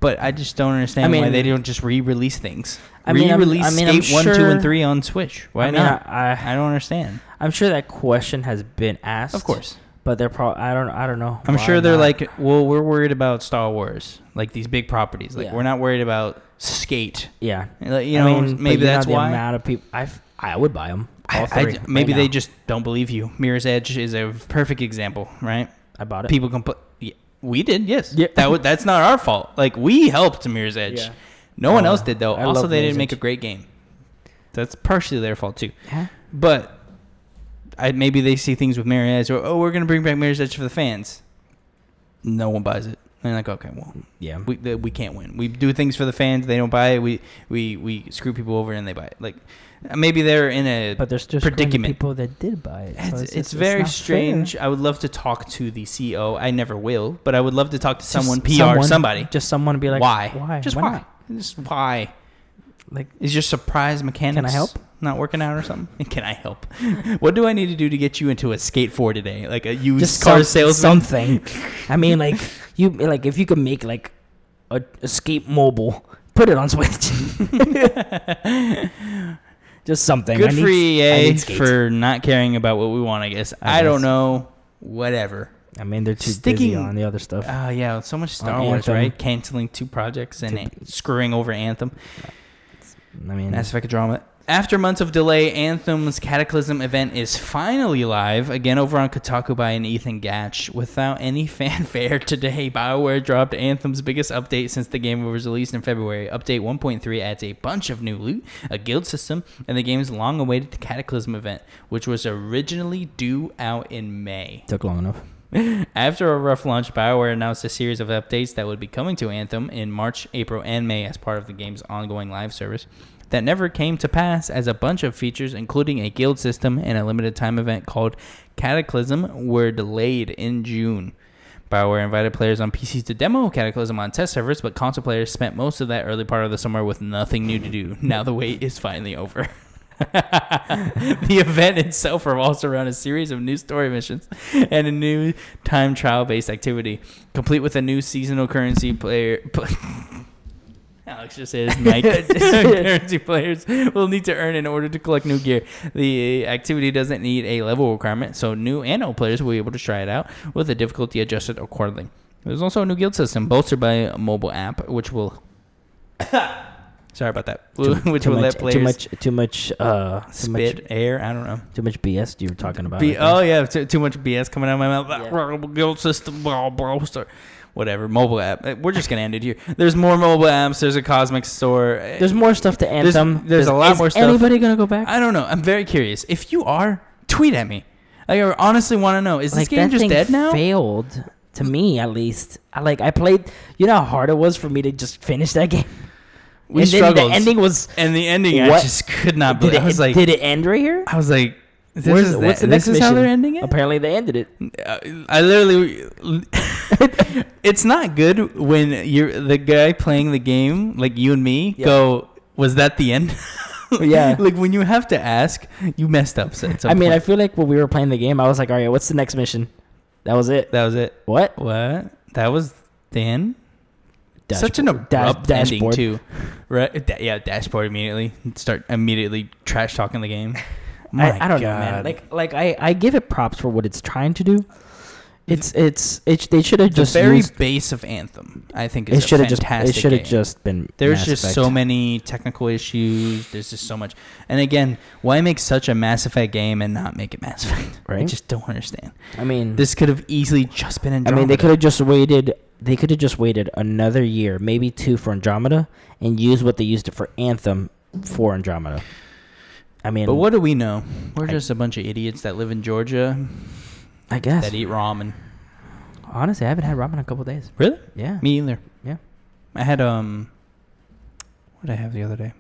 But I just don't understand I why they don't just re-release things. I mean, re-release I mean, I'm Skate one, two, and three on Switch. Why I mean, not? I, I, don't understand. I'm sure that question has been asked. Of course, but they're probably I don't I don't know. I'm sure they're not. like, well, we're worried about Star Wars, like these big properties. Like Yeah. we're not worried about Skate. yeah. Like, you I know, mean, maybe you know that's the why. amount of people I I would buy them. I- All I- three. maybe right they just don't believe you. Mirror's Edge is a perfect example, right? I bought it. People can put. Yeah, we did, yes. Yeah. That was, that's not our fault. Like we helped Mirror's Edge. Yeah. No one else did though. I also, they Mirror's didn't make a great game. That's partially their fault too. Huh? But I, maybe they see things with Mirror's Edge, or oh, we're gonna bring back Mirror's Edge for the fans. No one buys it. And they're like, okay, well, Yeah. we we can't win. We do things for the fans. They don't buy it. We we we screw people over and they buy it. Like maybe they're in a but there's just predicament. people that did buy it. so it's, it's, just- very strange. fair. I would love to talk to the CEO. I never will, but I would love to talk to Just someone, PR, someone- somebody. Just someone to be like, why? Why? Just Why why? Just why? Like, Is your surprise mechanics help? not working out or something? Can I help? what do I need to do to get you into a skate for today? Like a used just car some- salesman? Something. I mean, like you like if you could make like a skate mobile, put it on Switch. just something. Good I for need, I EA for not caring about what we want. I guess. I I, don't know. Whatever. I mean, they're too busy on the other stuff. Oh yeah, so much Star On Wars, Anthem. right? Canceling two projects and screwing over Anthem. I mean, Mass Effect Andromeda. After months of delay, Anthem's Cataclysm event is finally live again over on Kotaku by an Ethan Gach. Without any fanfare today, BioWare dropped Anthem's biggest update since the game was released in February. Update 1.3 adds a bunch of new loot, a guild system, and the game's long-awaited Cataclysm event, which was originally due out in May. Took long enough. After a rough launch, BioWare announced a series of updates that would be coming to Anthem in March, April, and May as part of the game's ongoing live service. That never came to pass as a bunch of features, including a guild system and a limited time event called Cataclysm, were delayed in June. BioWare invited players on PCs to demo Cataclysm on test servers, but console players spent most of that early part of the summer with nothing new to do. Now the wait is finally over. the event itself revolves around a series of new story missions and a new time trial based activity, complete with a new seasonal currency player. Alex just says Mike currency players will need to earn in order to collect new gear. The activity doesn't need a level requirement, so new and old players will be able to try it out with the difficulty adjusted accordingly. There's also a new guild system bolstered by a mobile app, which will. Sorry about that. Too, which too will much, let players too much, too much, uh, too spit much, air. I don't know. too much BS you were talking about. B- oh yeah, too, too much BS coming out of my mouth. That Yeah. guild system, blah, blah, blah, whatever. Mobile app. Uh, We're just gonna end it here. There's more mobile apps. There's a Cosmic Store. Uh, There's more stuff to Anthem. there's a lot is more stuff. Anybody gonna go back? I don't know. I'm very curious. If you are, tweet at me. Like, I honestly want to know: is this game just dead now? Failed to me at least. I like I played. You know how hard it was for me to just finish that game. we and struggled. the ending was. and the ending, I just could not Did it, I was like, did it end right here? I was like, this Where's- is what's that- the next this is how mission? they're ending it. Apparently they ended it. Uh, I literally, it's not good when you're the guy playing the game, like you and me, Yeah. go, "Was that the end?" Yeah. like when you have to ask, you messed up. At some I mean, I feel like when we were playing the game, I was like, all right, what's the next mission? That was it. that was it. What? What? That was the end. Such an Dashboard- dash- abrupt ending dashboard. too. Right? Da- yeah, dashboard immediately. Start immediately trash talking the game. My I, I don't know, man. God. Like, like I, I give it props for what it's trying to do. It's, it's, it. They should have the just very used. base of Anthem, I think, It should have just. It should have just been. There's Mass just Effect. so many technical issues. There's just so much. And again, why make such a Mass Effect game and not make it Mass Effect? Right. I just don't understand. I mean, This could have easily just been I mean, they could have just waited. They could have just waited another year, maybe two for Andromeda, and used what they used it for Anthem for Andromeda. I mean, But what do we know? We're I- just a bunch of idiots that live in Georgia I guess. that eat ramen. Honestly, I haven't had ramen in a couple days. Really? Yeah. Me either. Yeah. I had um. What did I have the other day?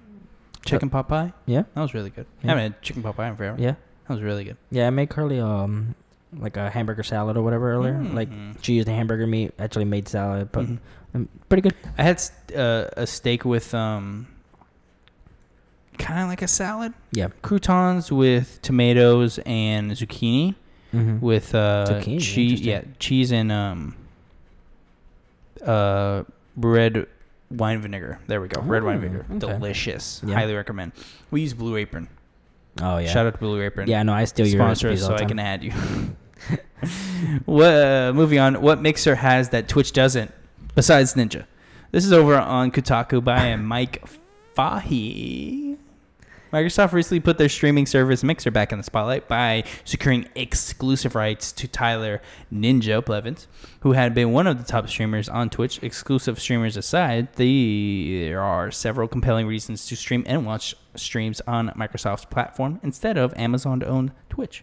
Chicken pot pie. Yeah. That was really good. Yeah. I haven't had chicken pot pie in forever. Yeah. That was really good. Yeah. I made Curly um like a hamburger salad or whatever earlier. Like Mhm. she used the hamburger meat, actually made salad, but Mhm. um, pretty good. I had uh, a steak with um. Kind of like a salad. Yeah. croutons with tomatoes and zucchini Mm-hmm. with uh Zucchini, cheese yeah cheese and um uh red wine vinegar there we go red wine Oh, vinegar okay. delicious Yeah. highly recommend we use blue apron Oh yeah. shout out to blue apron Yeah, no, I steal your sponsor so i can add you what uh, moving on what mixer has that twitch doesn't besides ninja this is over on kotaku by mike fahey Microsoft recently put their streaming service Mixer back in the spotlight by securing exclusive rights to Tyler Ninja Blevins, who had been one of the top streamers on Twitch. Exclusive streamers aside, there are several compelling reasons to stream and watch streams on Microsoft's platform instead of Amazon-owned Twitch.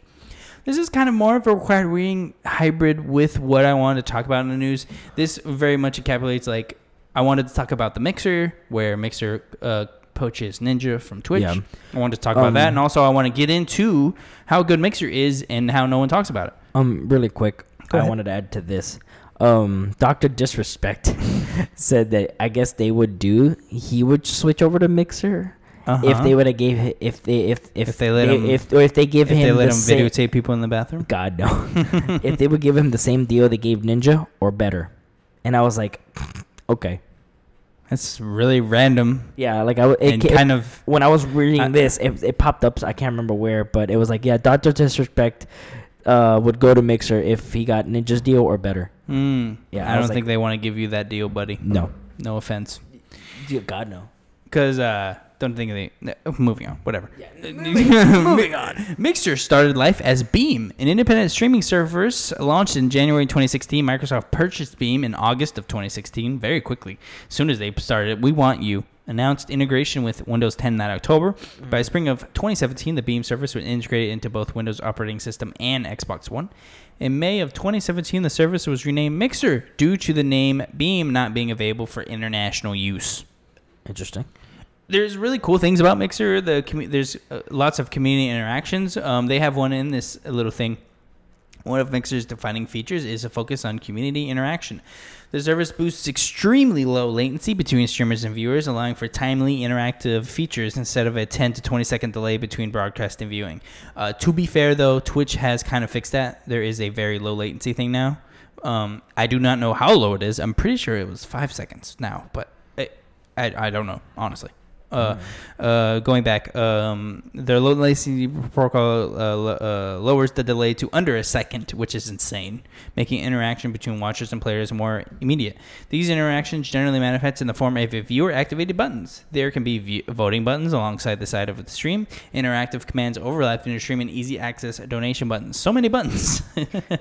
This is kind of more of a required reading hybrid with what I wanted to talk about in the news. This very much encapsulates like I wanted to talk about the Mixer, where Mixer uh, poaches Ninja from Twitch. Yeah. I wanted to talk about that, Um, and also I want to get into how good Mixer is and how no one talks about it. Um, really quick, Go I ahead. wanted to add to this. Um, Doctor Disrespect said that I guess they would do. He would switch over to Mixer Uh-huh. if they would have gave if they if if, If they let him- if or if they give if him they let the him same, videotape people in the bathroom. God no, if they would give him the same deal they gave Ninja or better, and I was like, okay, That's really random yeah, like I w- it, and ca- kind of when I was reading I- this, it, it popped up. I can't remember where, but it was like, yeah, Doctor Disrespect uh, would go to Mixer if he got Ninja's deal or better. mm, Yeah, I, I don't like- think they want to give you that deal, buddy. No, No offense. Dear God no. Because uh, don't think of the. no, Moving on, whatever. moving on. Mixer started life as Beam, an independent streaming service launched in January 2016. Microsoft purchased Beam in August of 2016 very quickly. As soon as they started, We Want You announced integration with Windows 10 that October. By spring of 2017, the Beam service was integrated into both Windows operating system and Xbox One. In May of 2017, the service was renamed Mixer due to the name Beam not being available for international use Interesting. There's really cool things about Mixer. The there's uh, lots of community interactions. Um, they have one in this little thing. One of Mixer's defining features is a focus on community interaction. The service boosts extremely low latency between streamers and viewers, allowing for timely interactive features instead of a 10 to 20 second delay between broadcast and viewing. Uh, to be fair, though, Twitch has kind of fixed that. There is a very low latency thing now. Um, I do not know how low it is. I'm pretty sure it was five seconds now, but I, I, I don't know, honestly. Uh, uh, going back, um, their low latency protocol uh, uh, lowers the delay to under a second, which is insane, making interaction between watchers and players more immediate. These interactions generally manifest in the form of viewer-activated buttons. There can be voting buttons alongside the side of the stream, interactive commands overlapped in the stream, and easy access donation buttons. So many buttons.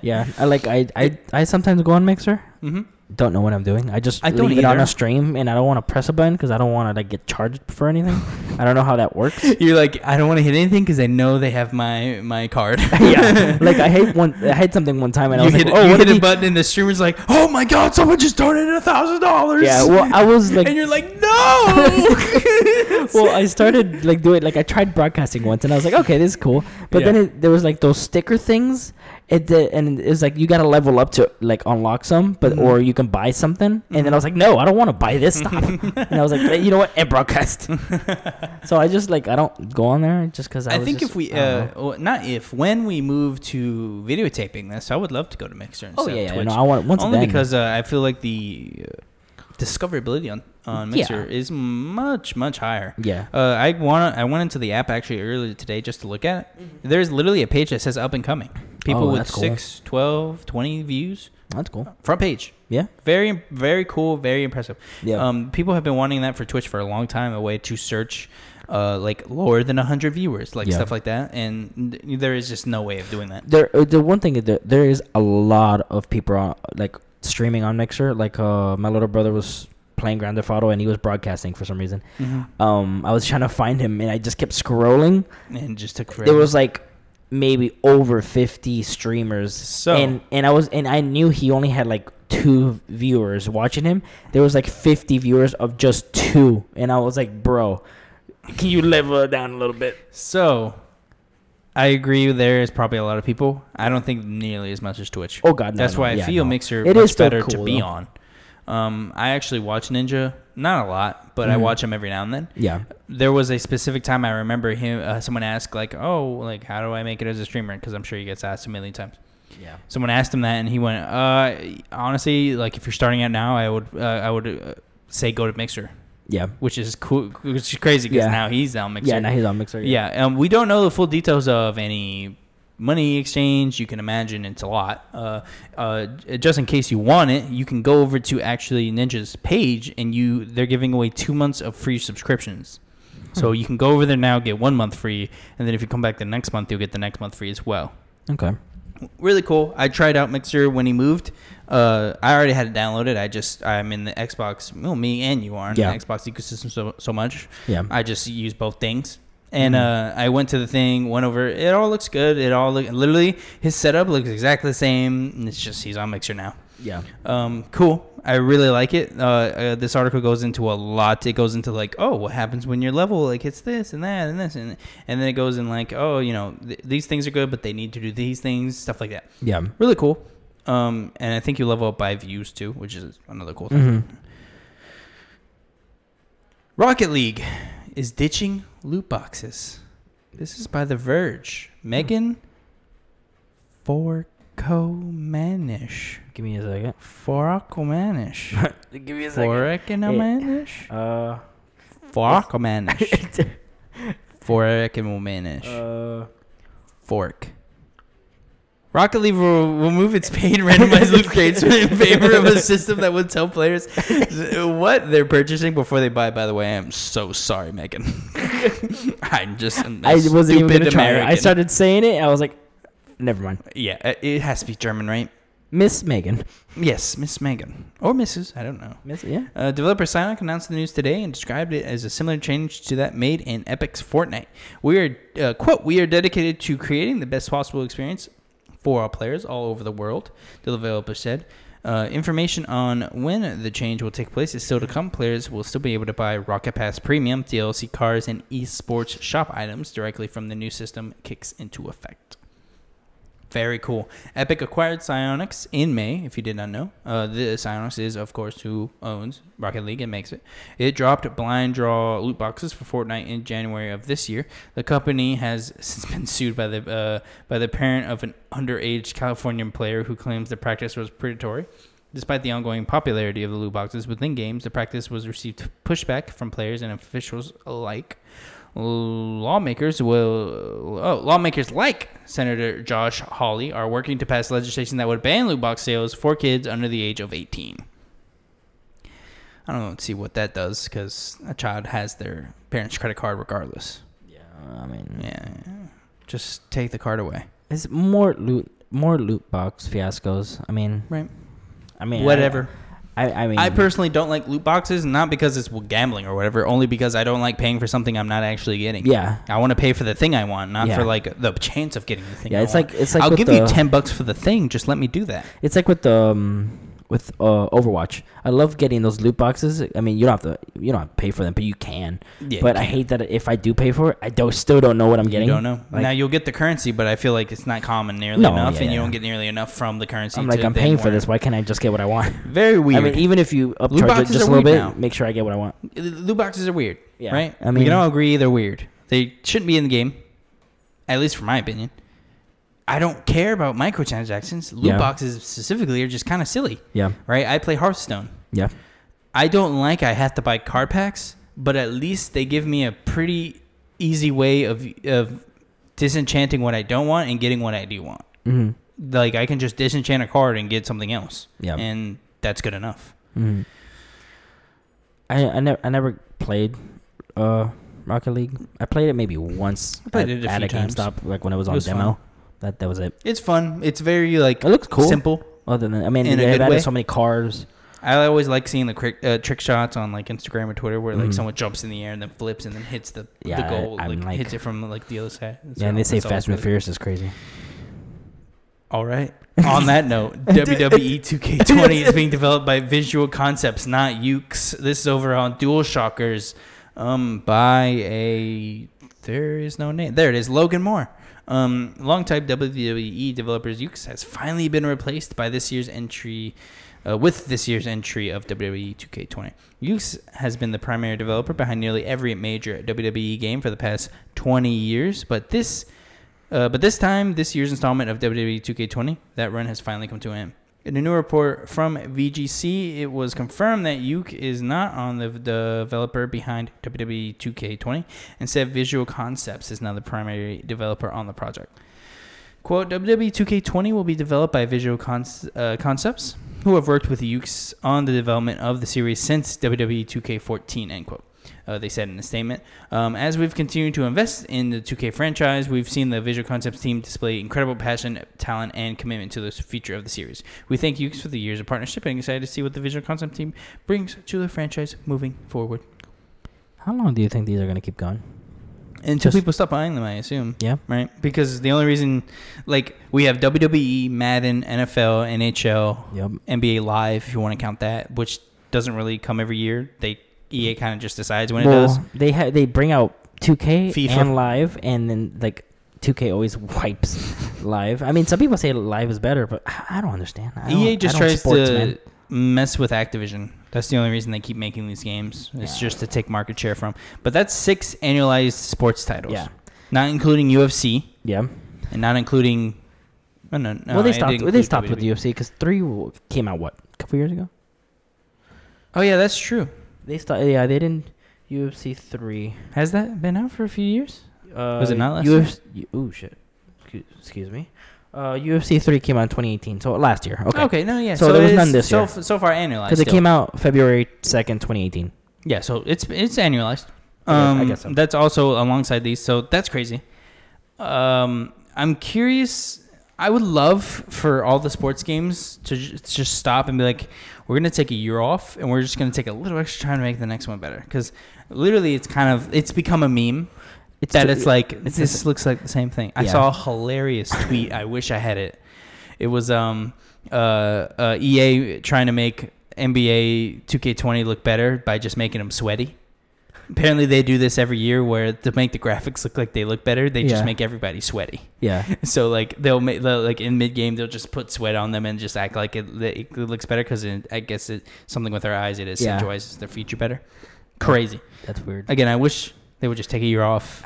Yeah, I like I I, I sometimes go on Mixer. Hmm Don't know what I'm doing. I just I don't leave it on a stream, and I don't want to press a button because I don't want to like get charged for anything. I don't know how that works. You're like, I don't want to hit anything because I know they have my my card. yeah, like I hate one. I hate something one time, and I you was hit, like, "Oh, you what hit a he-" button and the streamer's like, "Oh my god, someone just donated a thousand dollars!" Yeah, well, I was like, and you're like, "No!" well, I started like doing like I tried broadcasting once, and I was like, okay, this is cool. But then it, there was like those sticker things. It did, and it was like you got to level up to like unlock some, but Mhm. or you can buy something. And then I was like, no, I don't want to buy this stuff. and I was like, you know what, and broadcast. so I just like I don't go on there just because I, I think just- if we, uh, well, not if, when we move to videotaping this, I would love to go to Mixer instead oh yeah, yeah, Twitch. no, I want once Only then. because uh, I feel like the uh, discoverability on on Yeah. Mixer is much much higher. yeah, Uh, I want I went into the app actually earlier today just to look at it. There's literally a page that says up and coming. People Mm-hmm. Oh, with cool. six, 12, 20 views. that's cool. Front page. Yeah, Very, very cool. Very impressive. yeah, Um, people have been wanting that for Twitch for a long time, a way to search, uh, like lower than hundred viewers, like Yeah. stuff like that. And th- there is just no way of doing that. there uh, the one thing is that there is a lot of people on like streaming on Mixer. Like uh, my little brother was playing Grand Theft Auto and he was broadcasting for some reason. Um, I was trying to find him and I just kept scrolling. And it just took forever. There was like maybe over fifty streamers. So- and and I was and I knew he only had like two viewers watching him. There was like fifty viewers of just two, and I was like, bro. Can you level it down a little bit? so. I agree. There is probably a lot of people. I don't think nearly as much as Twitch. Oh God, no, That's no, why I yeah, feel no. Mixer It much is better to be though. on. Um, I actually watch Ninja, not a lot, but I Mhm. watch him every now and then. Yeah, There was a specific time I remember him. Uh, someone asked like, "Oh, like how do I make it as a streamer?" Because I'm sure he gets asked a million times. yeah. Someone asked him that, and he went, "Uh, honestly, like if you're starting out now, I would, uh, I would uh, say go to Mixer, Yeah. which is cool, which is crazy because Yeah. now he's on Mixer. Yeah, now he's on Mixer. Yeah, um, we don't know the full details of any money exchange. You can imagine it's a lot. Uh, uh, just in case you want it, you can go over to actually Ninja's page, and you they're giving away two months of free subscriptions. So Hmm. you can go over there now, get one month free, and then if you come back the next month, you'll get the next month free as well. Okay. Really cool. I tried out Mixer when he moved. Uh, I already had it downloaded. I just I'm in the Xbox. Well, me and you are in Yeah. the Xbox ecosystem so so much. Yeah. I just use both things. And Mhm. uh, I went to the thing, went over. It all looks good. It all look, literally his setup looks exactly the same. And it's just he's on Mixer now. Yeah. Um, cool. I really like it. Uh, uh, this article goes into a lot. It goes into like, oh, what happens when your level like hits this and that and this and and then it goes in like, oh, you know, th- these things are good, but they need to do these things, stuff like that. Yeah. Really cool. Um, and I think you level up by views too, which is another cool thing. Mm-hmm. Rocket League is ditching loot boxes. This is by The Verge. Megan Forkomanish. Give me a second. Forkomanish. Give me Forkomanish. Uh. Forkomanish. Forkomanish. Uh. Fork. Rocket League will, will move its paid randomized loot crates in favor of a system that would tell players what they're purchasing before they buy. By the way, I am so sorry, Megan. I'm just a I wasn't even gonna try. it. I started saying it. I was like, never mind. Yeah, uh, it has to be German, right? Miss Megan. Yes, Miss Megan or Mrs. I don't know. Miss, yeah. Uh, developer Psyonix announced the news today and described it as a similar change to that made in Epic's Fortnite. We are uh, quote We are dedicated to creating the best possible experience for our players all over the world. The developer said. Uh, information on when the change will take place is still to come. Players will still be able to buy Rocket Pass Premium, DLC cars, and esports shop items directly from the new system kicks into effect. Very cool. Epic acquired Psyonix in May, if you did not know. Uh, the Psyonix is, of course, who owns Rocket League and makes it. It dropped blind draw loot boxes for Fortnite in January of this year. The company has since been sued by the uh, by the parent of an underage Californian player who claims the practice was predatory. Despite the ongoing popularity of the loot boxes within games, the practice was received pushback from players and officials alike lawmakers will oh, lawmakers like Senator Josh Hawley are working to pass legislation that would ban loot box sales for kids under the age of 18. I don't see what that does because a child has their parents' credit card regardless. Yeah, I mean, Yeah, just take the card away. it's more loot, more loot box fiascos. I mean, Right. I mean, Whatever. I, I mean, I personally don't like loot boxes, not because it's gambling or whatever, only because I don't like paying for something I'm not actually getting. yeah, I want to pay for the thing I want, not Yeah. for like the chance of getting the thing. yeah. I It's want. like it's like I'll give the, you ten bucks for the thing. Just let me do that. It's like with the um, with uh, Overwatch. I love getting those loot boxes. I mean, you don't have to you don't have to pay for them, but you can. Yeah, but I hate that if I do pay for it, I don't still don't know what I'm getting. You don't know. Like, now you'll get the currency, but I feel like it's not common nearly No, enough, yeah, and you don't get nearly enough from the currency. I'm like I'm paying for this. Why can't I just get what I want? Very weird. I mean, even if you upcharge it just a little bit, now. make sure I get what I want. loot boxes are weird, Yeah. right? I we mean- can all agree they're weird. They shouldn't be in the game, at least for my opinion. I don't care about microtransactions. Loot Yeah. boxes specifically are just kind of silly, Yeah, right? I play Hearthstone. yeah, I don't like I have to buy card packs, but at least they give me a pretty easy way of of disenchanting what I don't want and getting what I do want. hmm Like I can just disenchant a card and get something else. Yeah. And that's good enough. hmm I I never I never played uh Rocket League. I played it maybe once I played at, it a at a times. GameStop, like when it was It on was demo. fun. That that was it. It's fun. It's very like It looks cool. simple. Other than I mean, In they've added way? so many cars. I always like seeing the uh, trick shots on like Instagram or Twitter where like Mhm. someone jumps in the air and then flips and then hits the Yeah, the goal, like, like- hits it from like the other side. Yeah, and they say Fast and Furious is crazy. All right. On that note, WWE 2K20 is being developed by Visual Concepts, not Yuke's. This is over on DualShockers um, by a. There is no name. There it is, Logan Moore. Um, longtime WWE developers Yuke's has finally been replaced by this year's entry. Uh, with this year's entry of WWE 2K20. Yuke's has been the primary developer behind nearly every major WWE game for the past 20 years, but this uh, but this time, this year's installment of WWE 2K20, that run has finally come to an end. In a new report from VGC, it was confirmed that Uke is not on the, developer behind WWE 2K20. Instead, Visual Concepts is now the primary developer on the project. Quote, WWE 2K20 will be developed by Visual Cons- uh, Concepts, who have worked with Yuke's on the development of the series since WWE 2K14, end quote. Uh, they said in a statement. Um, as we've continued to invest in the 2K franchise, we've seen the Visual Concepts team display incredible passion, talent, and commitment to the future of the series. We thank you for the years of partnership and excited to see what the Visual Concept team brings to the franchise moving forward. How long do you think these are gonna keep going? Until Just- people stop buying them, I assume. Yeah. Right? Because the only reason, like, we have WWE, Madden, NFL, NHL, Yep. NBA Live, if you want to count that, which doesn't really come every year. They EA kind of just decides when it does. they ha- they bring out 2K FIFA. and live, and then like 2K always wipes live. I mean, some people say live is better, but I don't understand. I EA don't- just tries sports, to man. mess with Activision. That's the only reason they keep making these games. It's Yeah. just to take market share from. But that's six annualized sports titles. Yeah. Not including UFC Yeah. and not including. Oh, no, no, well, they stopped. They stopped with WWE. UFC because three came out what a couple years ago. Oh yeah, that's true. They stopped. Yeah, they didn't. UFC three. Has that been out for a few years? Uh, Was it not last UFC, Ooh shit. Excuse, excuse me. Uh, UFC 3 came out in 2018, so last year. Okay. Okay, no, yeah. So there was none this so, year. f- So far annualized. Because it still. came out February 2nd, 2018. Yeah, so it's it's annualized. I guess- I Um, guess so. that's also alongside these, so that's crazy. Um, I'm curious. I would love for all the sports games to ju- to just stop and be like, we're gonna take a year off, and we're just gonna take a little extra time to make the next one better. Because literally, it's kind of it's become a meme. It's that it's like it's this looks like the same thing. I Yeah. saw a hilarious tweet. I wish I had it. It was um uh, uh EA trying to make NBA 2K20 look better by just making them sweaty. Apparently they do this every year where to make the graphics look like they look better, they just Yeah. make everybody sweaty. Yeah. So like they'll make they'll, like in mid game they'll just put sweat on them and just act like it, it looks better because I guess it something with their eyes it Yeah. accentuates their feature better. Crazy. That's weird. Again, I wish they would just take a year off.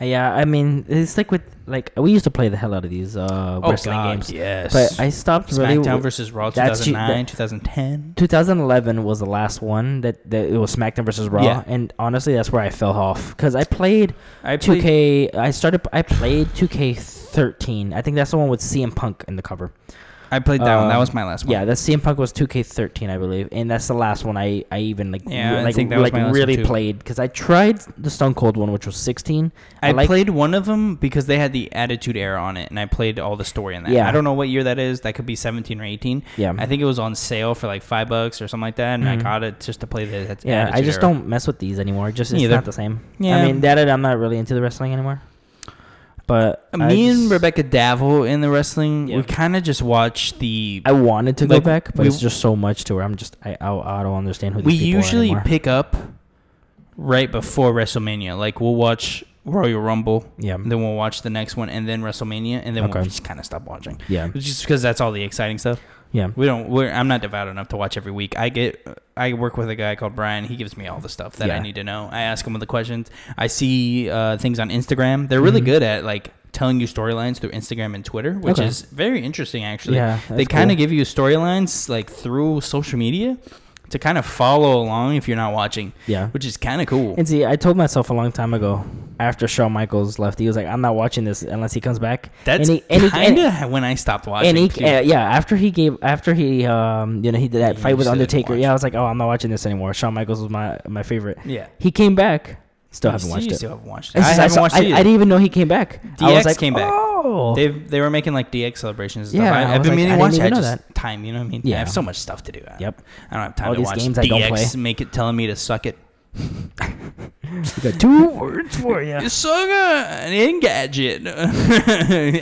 Yeah, I mean, it's like with like we used to play the hell out of these uh, wrestling games, Oh, yes. but I stopped really. SmackDown versus Raw 2009, that- 2010. 2011 was the last one that, that it was SmackDown versus Raw, Yeah. and honestly, that's where I fell off because I played I played, 2K. I started. I played 2K13. I think that's the one with CM Punk in the cover. I played that one. That Um, was my last one. Yeah, that CM Punk was 2K13, I believe, and that's the last one I, I even like Yeah, re- I like, think that like really played because I tried the Stone Cold one, which was 16. I, like- played one of them because they had the Attitude Era on it, and I played all the story in that. Yeah. I don't know what year that is. That could be 17 or 18. Yeah, I think it was on sale for like five bucks or something like that, and Mhm. I got it just to play the yeah. I just Era. don't mess with these anymore. Just it's either. not the same. Yeah. I mean that I'm not really into the wrestling anymore. But Me and Rebecca Davel in the wrestling, Yeah. we kind of just watched the. I wanted to go back, but we- it's just so much to where I'm just I I, I don't understand who we usually pick up right before WrestleMania. Like we'll watch Royal Rumble, yeah then we'll watch the next one, and then WrestleMania, and then we'll just kind of stop watching. yeah Just because that's all the exciting stuff. Yeah We don't. We're, I'm not devout enough to watch every week. I get. I work with a guy called Brian. He gives me all the stuff that I need to know. I ask him all the questions. I see uh, things on Instagram. They're really Mhm. good at like telling you storylines through Instagram and Twitter, which Okay. is very interesting. Actually, yeah. they kind of cool. give you storylines like through social media to kind of follow along if you're not watching, yeah. which is kind of cool. And see, I told myself a long time ago after Shawn Michaels left, he was like, "I'm not watching this unless he comes back." That's and he- and kind of when I stopped watching. and he, uh, yeah, after he gave, after he, um, you know, he did that fight with Undertaker. Yeah. I was like, "Oh, I'm not watching this anymore." Shawn Michaels was my my favorite. yeah. He came back. Still haven't watched it. Still haven't watched it. It's I haven't saw- watched I, it. I either. didn't even know he came back. I DX was like, came back. Oh, They they were making like DX celebrations. And. Yeah, I, I I've been like, meaning I to watch didn't it. I even know just time. You know what I mean? Yeah, I have so much stuff to do. I, Yep. I don't have time All to these watch games I don't DX play. make it telling me to suck it. We got two words for you. You suck an Engadget.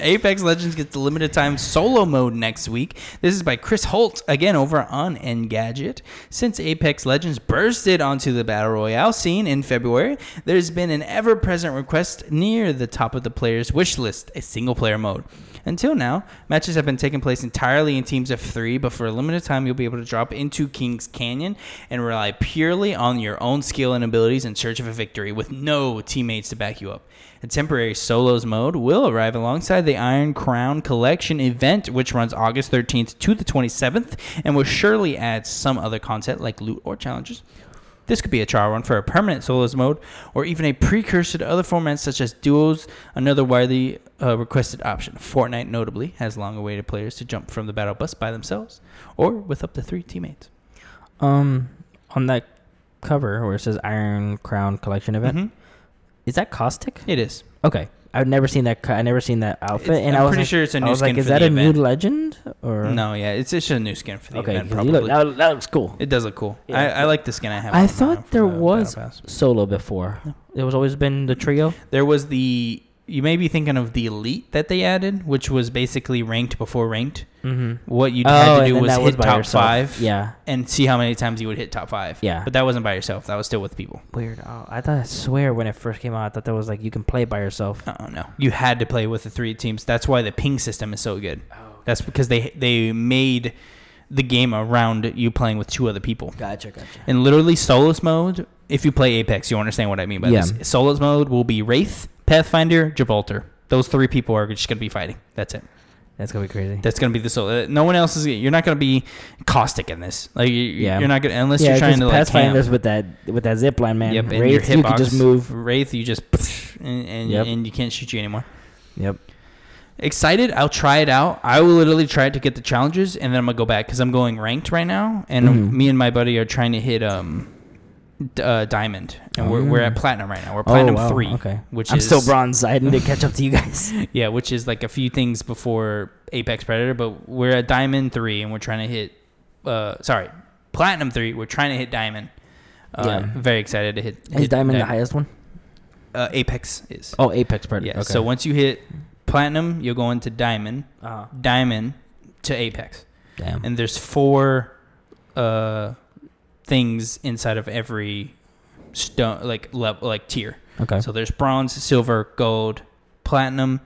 Apex Legends gets the limited time solo mode next week. This is by Chris Holt again over on Engadget. Since Apex Legends bursted onto the battle royale scene in February, there's been an ever-present request near the top of the player's wish list: a single-player mode. Until now, matches have been taking place entirely in teams of three, but for a limited time, you'll be able to drop into King's Canyon and rely purely on your own skill and abilities in search of a victory with no teammates to back you up. A temporary solos mode will arrive alongside the Iron Crown Collection event, which runs August 13th to the 27th, and will surely add some other content like loot or challenges. This could be a trial run for a permanent solos mode, or even a precursor to other formats such as duos, another widely uh, requested option. Fortnite, notably, has long awaited players to jump from the battle bus by themselves or with up to three teammates. Um, on that cover where it says Iron Crown Collection event, Mhm. is that Caustic? It is. Okay, I've never seen that. I never seen that outfit, It's- and I'm I was pretty like, sure it's a new was skin like, is that a event. new legend or No, yeah, it's it's just a new skin for the Okay, event. Probably. look, that, that looks cool. it does look cool. Yeah, I, I like the skin I have. I on thought there the was solo before. No. There was always been the trio. There was the. You may be thinking of the elite that they added, which was basically ranked before ranked. Mm-hmm. What you had to do was hit by top yourself. five Yeah, and see how many times you would hit top five. Yeah. but that wasn't by yourself. That was still with people. weird. Oh, I thought I swear when it first came out, I thought that was like you can play by yourself. Oh no, you had to play with the three teams. That's why the ping system is so good. Oh, That's because they they made the game around you playing with two other people. Gotcha, gotcha. And literally solos mode, if you play Apex, you understand what I mean by Yeah. this. Solos mode will be Wraith, Pathfinder, Gibraltar. Those three people are just going to be fighting. That's it. That's gonna be crazy. That's going to be the solo. uh, No one else is. You're not going to be caustic in this. Like you, Yeah. you're not going to unless yeah, you're trying to like camp. Pathfinders with that with that zip line, man. Yep, and Wraith, your hitbox. you can just move. Wraith, you just and and, Yep. and you can't shoot you anymore. Yep. excited. I'll try it out. I will literally try to get the challenges, and then I'm gonna go back because I'm going ranked right now, and Mhm. me and my buddy are trying to hit um, uh, diamond, and we're, we're Oh. at platinum right now. We're platinum wow, three, Okay. which I'm is still bronze. I didn't catch up to you guys. Yeah, which is like a few things before Apex Predator, but we're at diamond three, and we're trying to hit. Uh, sorry, platinum three. We're trying to hit diamond. Uh, Yeah. Very excited to hit. Is hit diamond the highest one? Uh, Apex is. Oh, Apex Predator. yeah. Okay. So once you hit platinum, you'll go into diamond. Uh, Diamond to Apex. damn. and there's four uh things inside of every stone like level like tier okay. so there's bronze silver gold platinum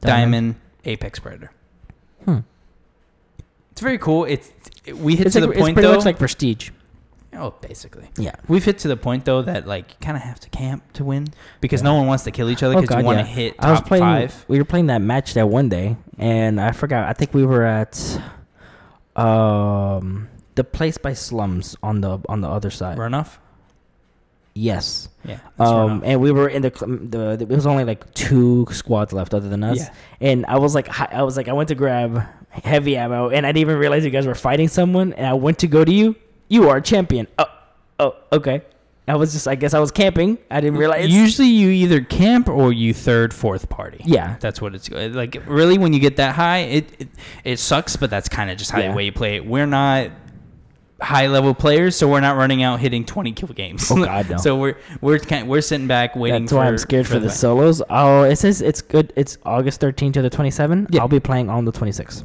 diamond, apex predator Hmm. it's very cool it's it- we hit It's, to like, the it's point though much like Prestige. oh basically Yeah. we've hit to the point though that like you kind of have to camp to win because Yeah. no one wants to kill each other Oh, because you want to yeah. hit I was top playing. five We were playing that match that one day, and I forgot. I think we were at um the place by Slums on the on the other side. runoff Yes. yeah Um, and we were in the, the the it was only like two squads left other than us. Yeah. And I was like, I was like, I went to grab heavy ammo, and I didn't even realize you guys were fighting someone. And I went to go to you. You are a champion. Oh, oh, okay. I was just, I guess I was camping. I didn't realize. Usually, you either camp or you third, fourth party. yeah. That's what it's like. Really, when you get that high, it it, it sucks, but that's kind of just how Yeah. the way you play it. We're not high level players, so we're not running out hitting twenty kill games. Oh, God, no. so we're we're kind we're sitting back waiting. That's why for, I'm scared for, the fight. solos. Oh, it says it's good. It's August 13 to the 27. Yeah. I'll be playing on the 26th.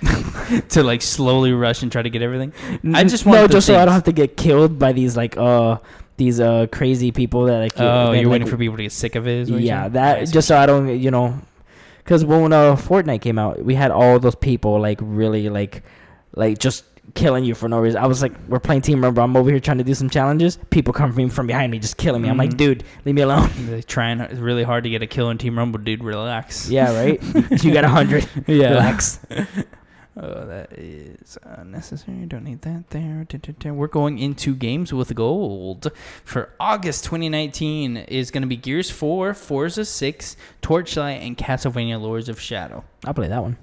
to like slowly rush and try to get everything. I just want no, the just so I don't have to get killed by these like uh these uh crazy people that like. Oh, that, you're like, waiting for people to get sick of it. is what you're Yeah, that just so I don't, you know, because when uh, Fortnite came out, we had all those people like really like, like just killing you for no reason. I was like, we're playing Team Rumble. I'm over here trying to do some challenges. People come from from behind me, just killing me. I'm like, Mhm. dude, leave me alone. They're trying really hard to get a kill in Team Rumble, dude. Relax. yeah, right. you got a hundred. Yeah. Relax. Oh, that is unnecessary. Don't need that there. We're going into games with gold for August 2019. Is going to be Gears 4, Forza 6, Torchlight, and Castlevania: Lords of Shadow. I'll play that one.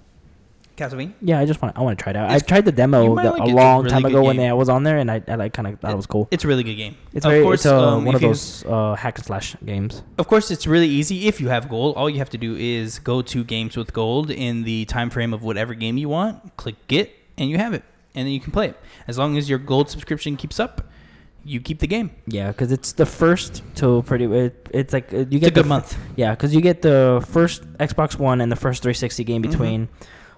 Castlevania. Yeah, I just want I want to try it out. I tried the demo the, like a it. It's a long really time ago when. I was on there, and I, I like kind of thought it was cool. It's a really good game. It's of very course, it's uh, um, one of those uh, hack and slash games. Of course, it's really easy if you have gold. All you have to do is go to games with gold in the time frame of whatever game you want. Click get, and you have it, and then you can play it. As long as your gold subscription keeps up, you keep the game. Yeah, because it's the first to pretty. It, it's like uh, you It's a get the good f- month. Yeah, because you get the first Xbox One and the first 360 game Mhm. between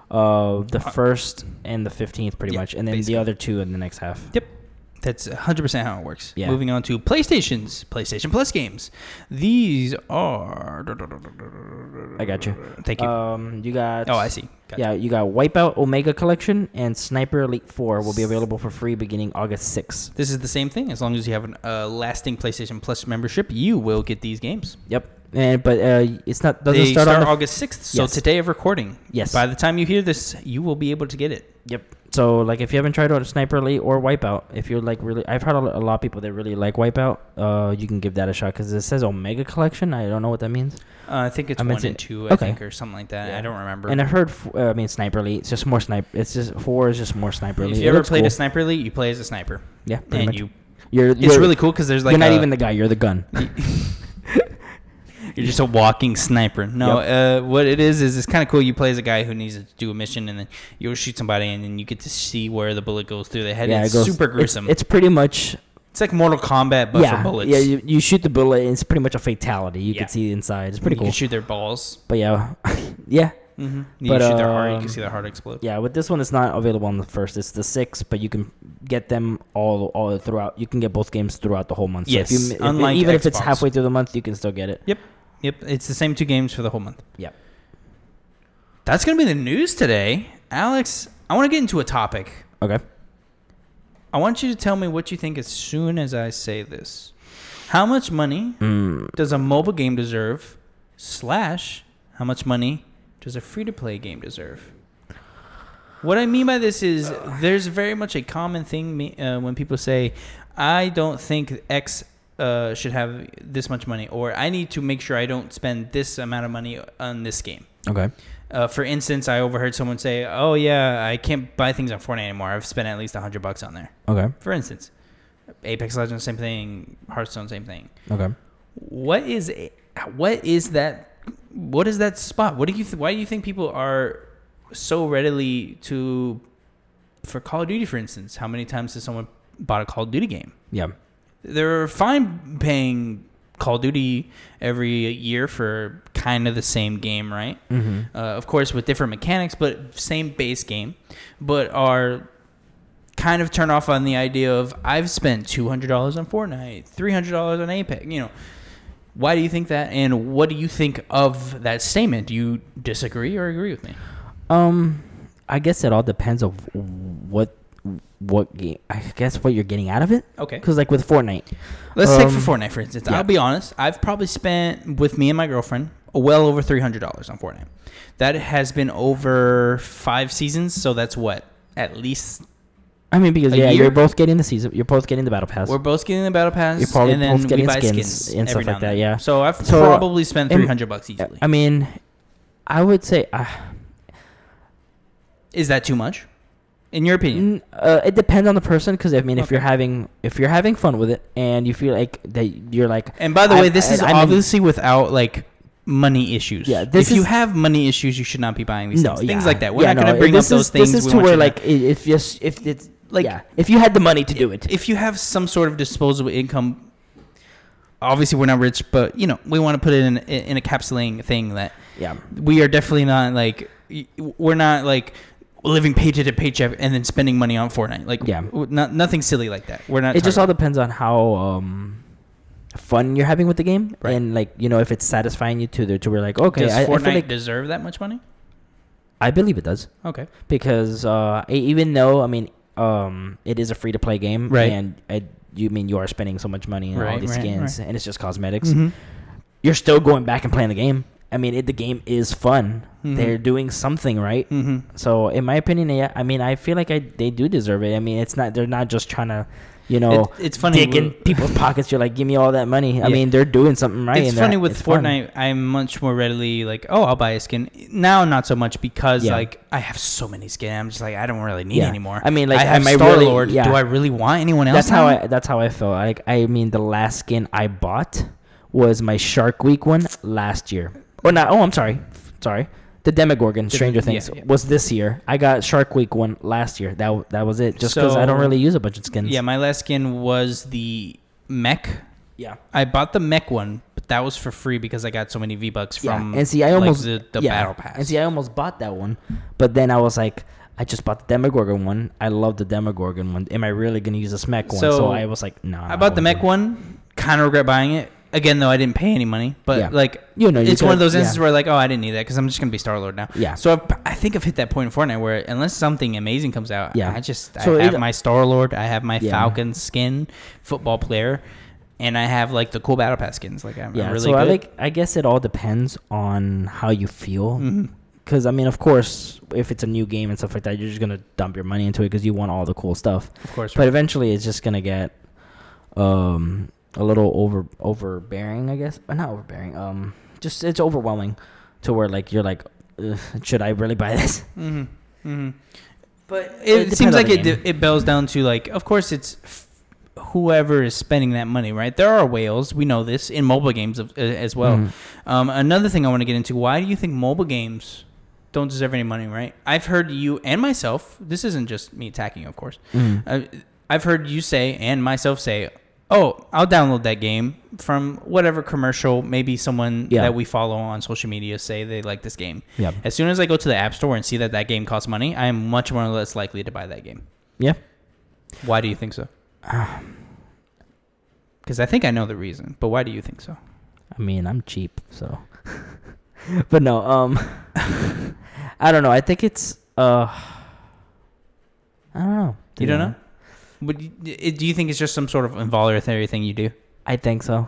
uh, the first and the 15th, pretty Yeah, much, and then basically. the other two in the next half. Yep, that's 100% how it works. Yeah. Moving on to PlayStation's PlayStation Plus games. These are. I got you. Thank you. Um, you got. oh, I see. Gotcha. Yeah, you got Wipeout Omega Collection and Sniper Elite 4 will be available for free beginning August 6th. This is the same thing. As long as you have a uh, lasting PlayStation Plus membership, you will get these games. Yep. And but uh, it's not doesn't they start, start, on August 6th. So Yes. today of recording. Yes. By the time you hear this, you will be able to get it. Yep. So like if you haven't tried out Sniper Elite or Wipeout, if you're like really, I've heard a lot of people that really like Wipeout. Uh, you can give that a shot because it says Omega Collection. I don't know what that means. Uh, I think it's I one and two, I okay. think, or something like that. Yeah. I don't remember. And I heard, f- uh, I mean, Sniper Elite. It's just more sniper. It's just four is just more Sniper Elite. if It you ever played cool. a Sniper Elite, you play as a sniper. yeah, and much. you, you're, it's you're- really cool because there's like you're not a- even the guy. You're the gun. You're just a walking sniper. No, uh, what it is is it's kind of cool. You play as a guy who needs to do a mission, and then you'll shoot somebody, and then you get to see where the bullet goes through the head. yeah, it's it goes super gruesome. It's, pretty much It's like Mortal Kombat, but yeah, for bullets. yeah. You, you shoot the bullet. and It's pretty much a fatality. You Yeah. can see inside. It's pretty cool. you cool. can shoot their balls. But yeah, yeah, Mm-hmm. You But, shoot their heart. You um, can see their heart explode. yeah. With this one, it's not available on the first. It's the sixth, but you can get them all all throughout. You can get both games throughout the whole month. Yes, so if you, if, unlike even if it's halfway through the month, you can still get it. Yep, it's the same two games for the whole month. Yep. That's gonna be the news today, Alex. I want to get into a topic. Okay. I want you to tell me what you think as soon as I say this. How much money Mm, does a mobile game deserve? Slash, how much money does a free to play game deserve? What I mean by this is there's very much a common thing me- uh, when people say, I don't think X uh, should have this much money, or I need to make sure I don't spend this amount of money on this game. okay. Uh, for instance, I overheard someone say, "Oh yeah, I can't buy things on Fortnite anymore. I've spent at least a hundred bucks on there." Okay. For instance, Apex Legends, same thing. Hearthstone, same thing. Okay. What is what is that? What is that spot? What do you? Th- why do you think people are so readily to for Call of Duty, for instance? How many times has someone bought a Call of Duty game? Yeah. They're fine paying Call of Duty every year for kind of the same game, right? Mm-hmm. Uh, of course, with different mechanics, but same base game, but are kind of turn off on the idea of I've spent two hundred dollars on Fortnite, three hundred dollars on Apex. You know, why do you think that? And what do you think of that statement? Do you disagree or agree with me? Um, I guess it all depends of what what game. I guess what you're getting out of it. Okay. Because like with Fortnite, Let's take Um, for Fortnite for instance. yeah. I'll be honest. I've probably spent with me and my girlfriend well over three hundred dollars on Fortnite. That has been over five seasons, so that's what at least I mean, because yeah, year? you're both getting the season. You're both getting the battle pass. we're both getting the battle pass. You're probably and then both getting we buy skins skins, and every stuff now like that, then. yeah. So I've So, probably spent three hundred bucks easily. I mean, I would say. Uh, Is that too much, in your opinion? Uh, it depends on the person because I mean, if Okay. you're having if you're having fun with it and you feel like that you're like And by the I- way, this I- is in- obviously without like money issues. Yeah, this if you have money issues, you should not be buying these no things. yeah. Things like that. We're yeah, not going no, to bring up this those is, things. This is to where like i- if yes if it's Like- like yeah, if you had the money to do it. if you have some sort of disposable income, obviously we're not rich, but you know we want to put it in in a capsuling thing that yeah, we are definitely not like we're not like living paycheck to paycheck and then spending money on Fortnite. Like Yeah. not nothing silly like that. We're not. it just all depends on how um fun you're having with the game Right. and like you know if it's satisfying you to the to where like okay Does I, I Fortnite feel like deserve that much money? I believe it does Okay. because uh even though I mean um it is a free to play game Right. and I, you mean you are spending so much money on all these right, skins and it's just cosmetics Mhm. you're still going back and playing the game. I mean, it, the game is fun. Mhm. They're doing something right. Mhm. So, in my opinion, yeah, I mean, I feel like I they do deserve it. I mean, it's not they're not just trying to, you know, It- it's funny. dig in people's pockets. You're like, give me all that money. I Yeah. mean, they're doing something right. it's funny with it's fun. Fortnite. I'm much more readily like, oh, I'll buy a skin now. Not so much because Yeah. like I have so many skins. I'm just like I don't really need Yeah. anymore. I mean, like, I have Star really- Lord. yeah. Do I really want anyone else? That's how? I. That's how I felt. Like, I mean, the last skin I bought was my Shark Week one last year. Or not? Oh, I'm sorry. Sorry. The Demogorgon, Stranger yeah, Things, yeah. was this year. I got Shark Week one last year. That that was it. Just because I don't really use a bunch of skins. Yeah, my last skin was the mech. Yeah. I bought the mech one, but that was for free because I got so many V bucks from yeah. And see, I like, almost the, the yeah. battle pass. And see, I almost bought that one, but then I was like, I just bought the Demogorgon one. I love the Demogorgon one. Am I really gonna use this mech one? So, So, I was like, no. I bought the mech one. Kind of regret buying it. Again, though, I didn't pay any money. But Yeah. like, You know, you it's one of those instances yeah. where like, oh, I didn't need that because I'm just gonna be Star Lord now. Yeah. So I've, I think I've hit that point in Fortnite where unless something amazing comes out, Yeah. I just So I have it- my Star Lord, I have my Yeah. Falcon skin, football player, and I have like the cool battle pass skins. Like I'm, Yeah. Really so good. I like. I guess it all depends on how you feel. Because I mean, of course, if it's a new game and stuff like that, you're just gonna dump your money into it because you want all the cool stuff. Of course. But eventually, it's just gonna get um a little over overbearing, I guess. But not overbearing. Um, just it's overwhelming to where like you're like, should I really buy this? hmm hmm But it, seems like it it boils down to like of course it's f- whoever is spending that money right there are whales we know this in mobile games of, uh, as well Mhm. um, another thing i want to get into why do you think mobile games don't deserve any money right i've heard you and myself this isn't just me attacking you of course Mhm. uh, i've heard you say and myself say oh i'll download that game from whatever commercial maybe someone Yeah. that we follow on social media say they like this game Yeah. as soon as i go to the app store and see that that game costs money i am much more or less likely to buy that game Yeah. why do you think so? Because I think I know the reason, but why do you think so? I mean, I'm cheap, so. but no, um, I don't know. I think it's uh, I don't know. to You be don't know? honest. But do you think it's just some sort of involuntary thing you do? I think so.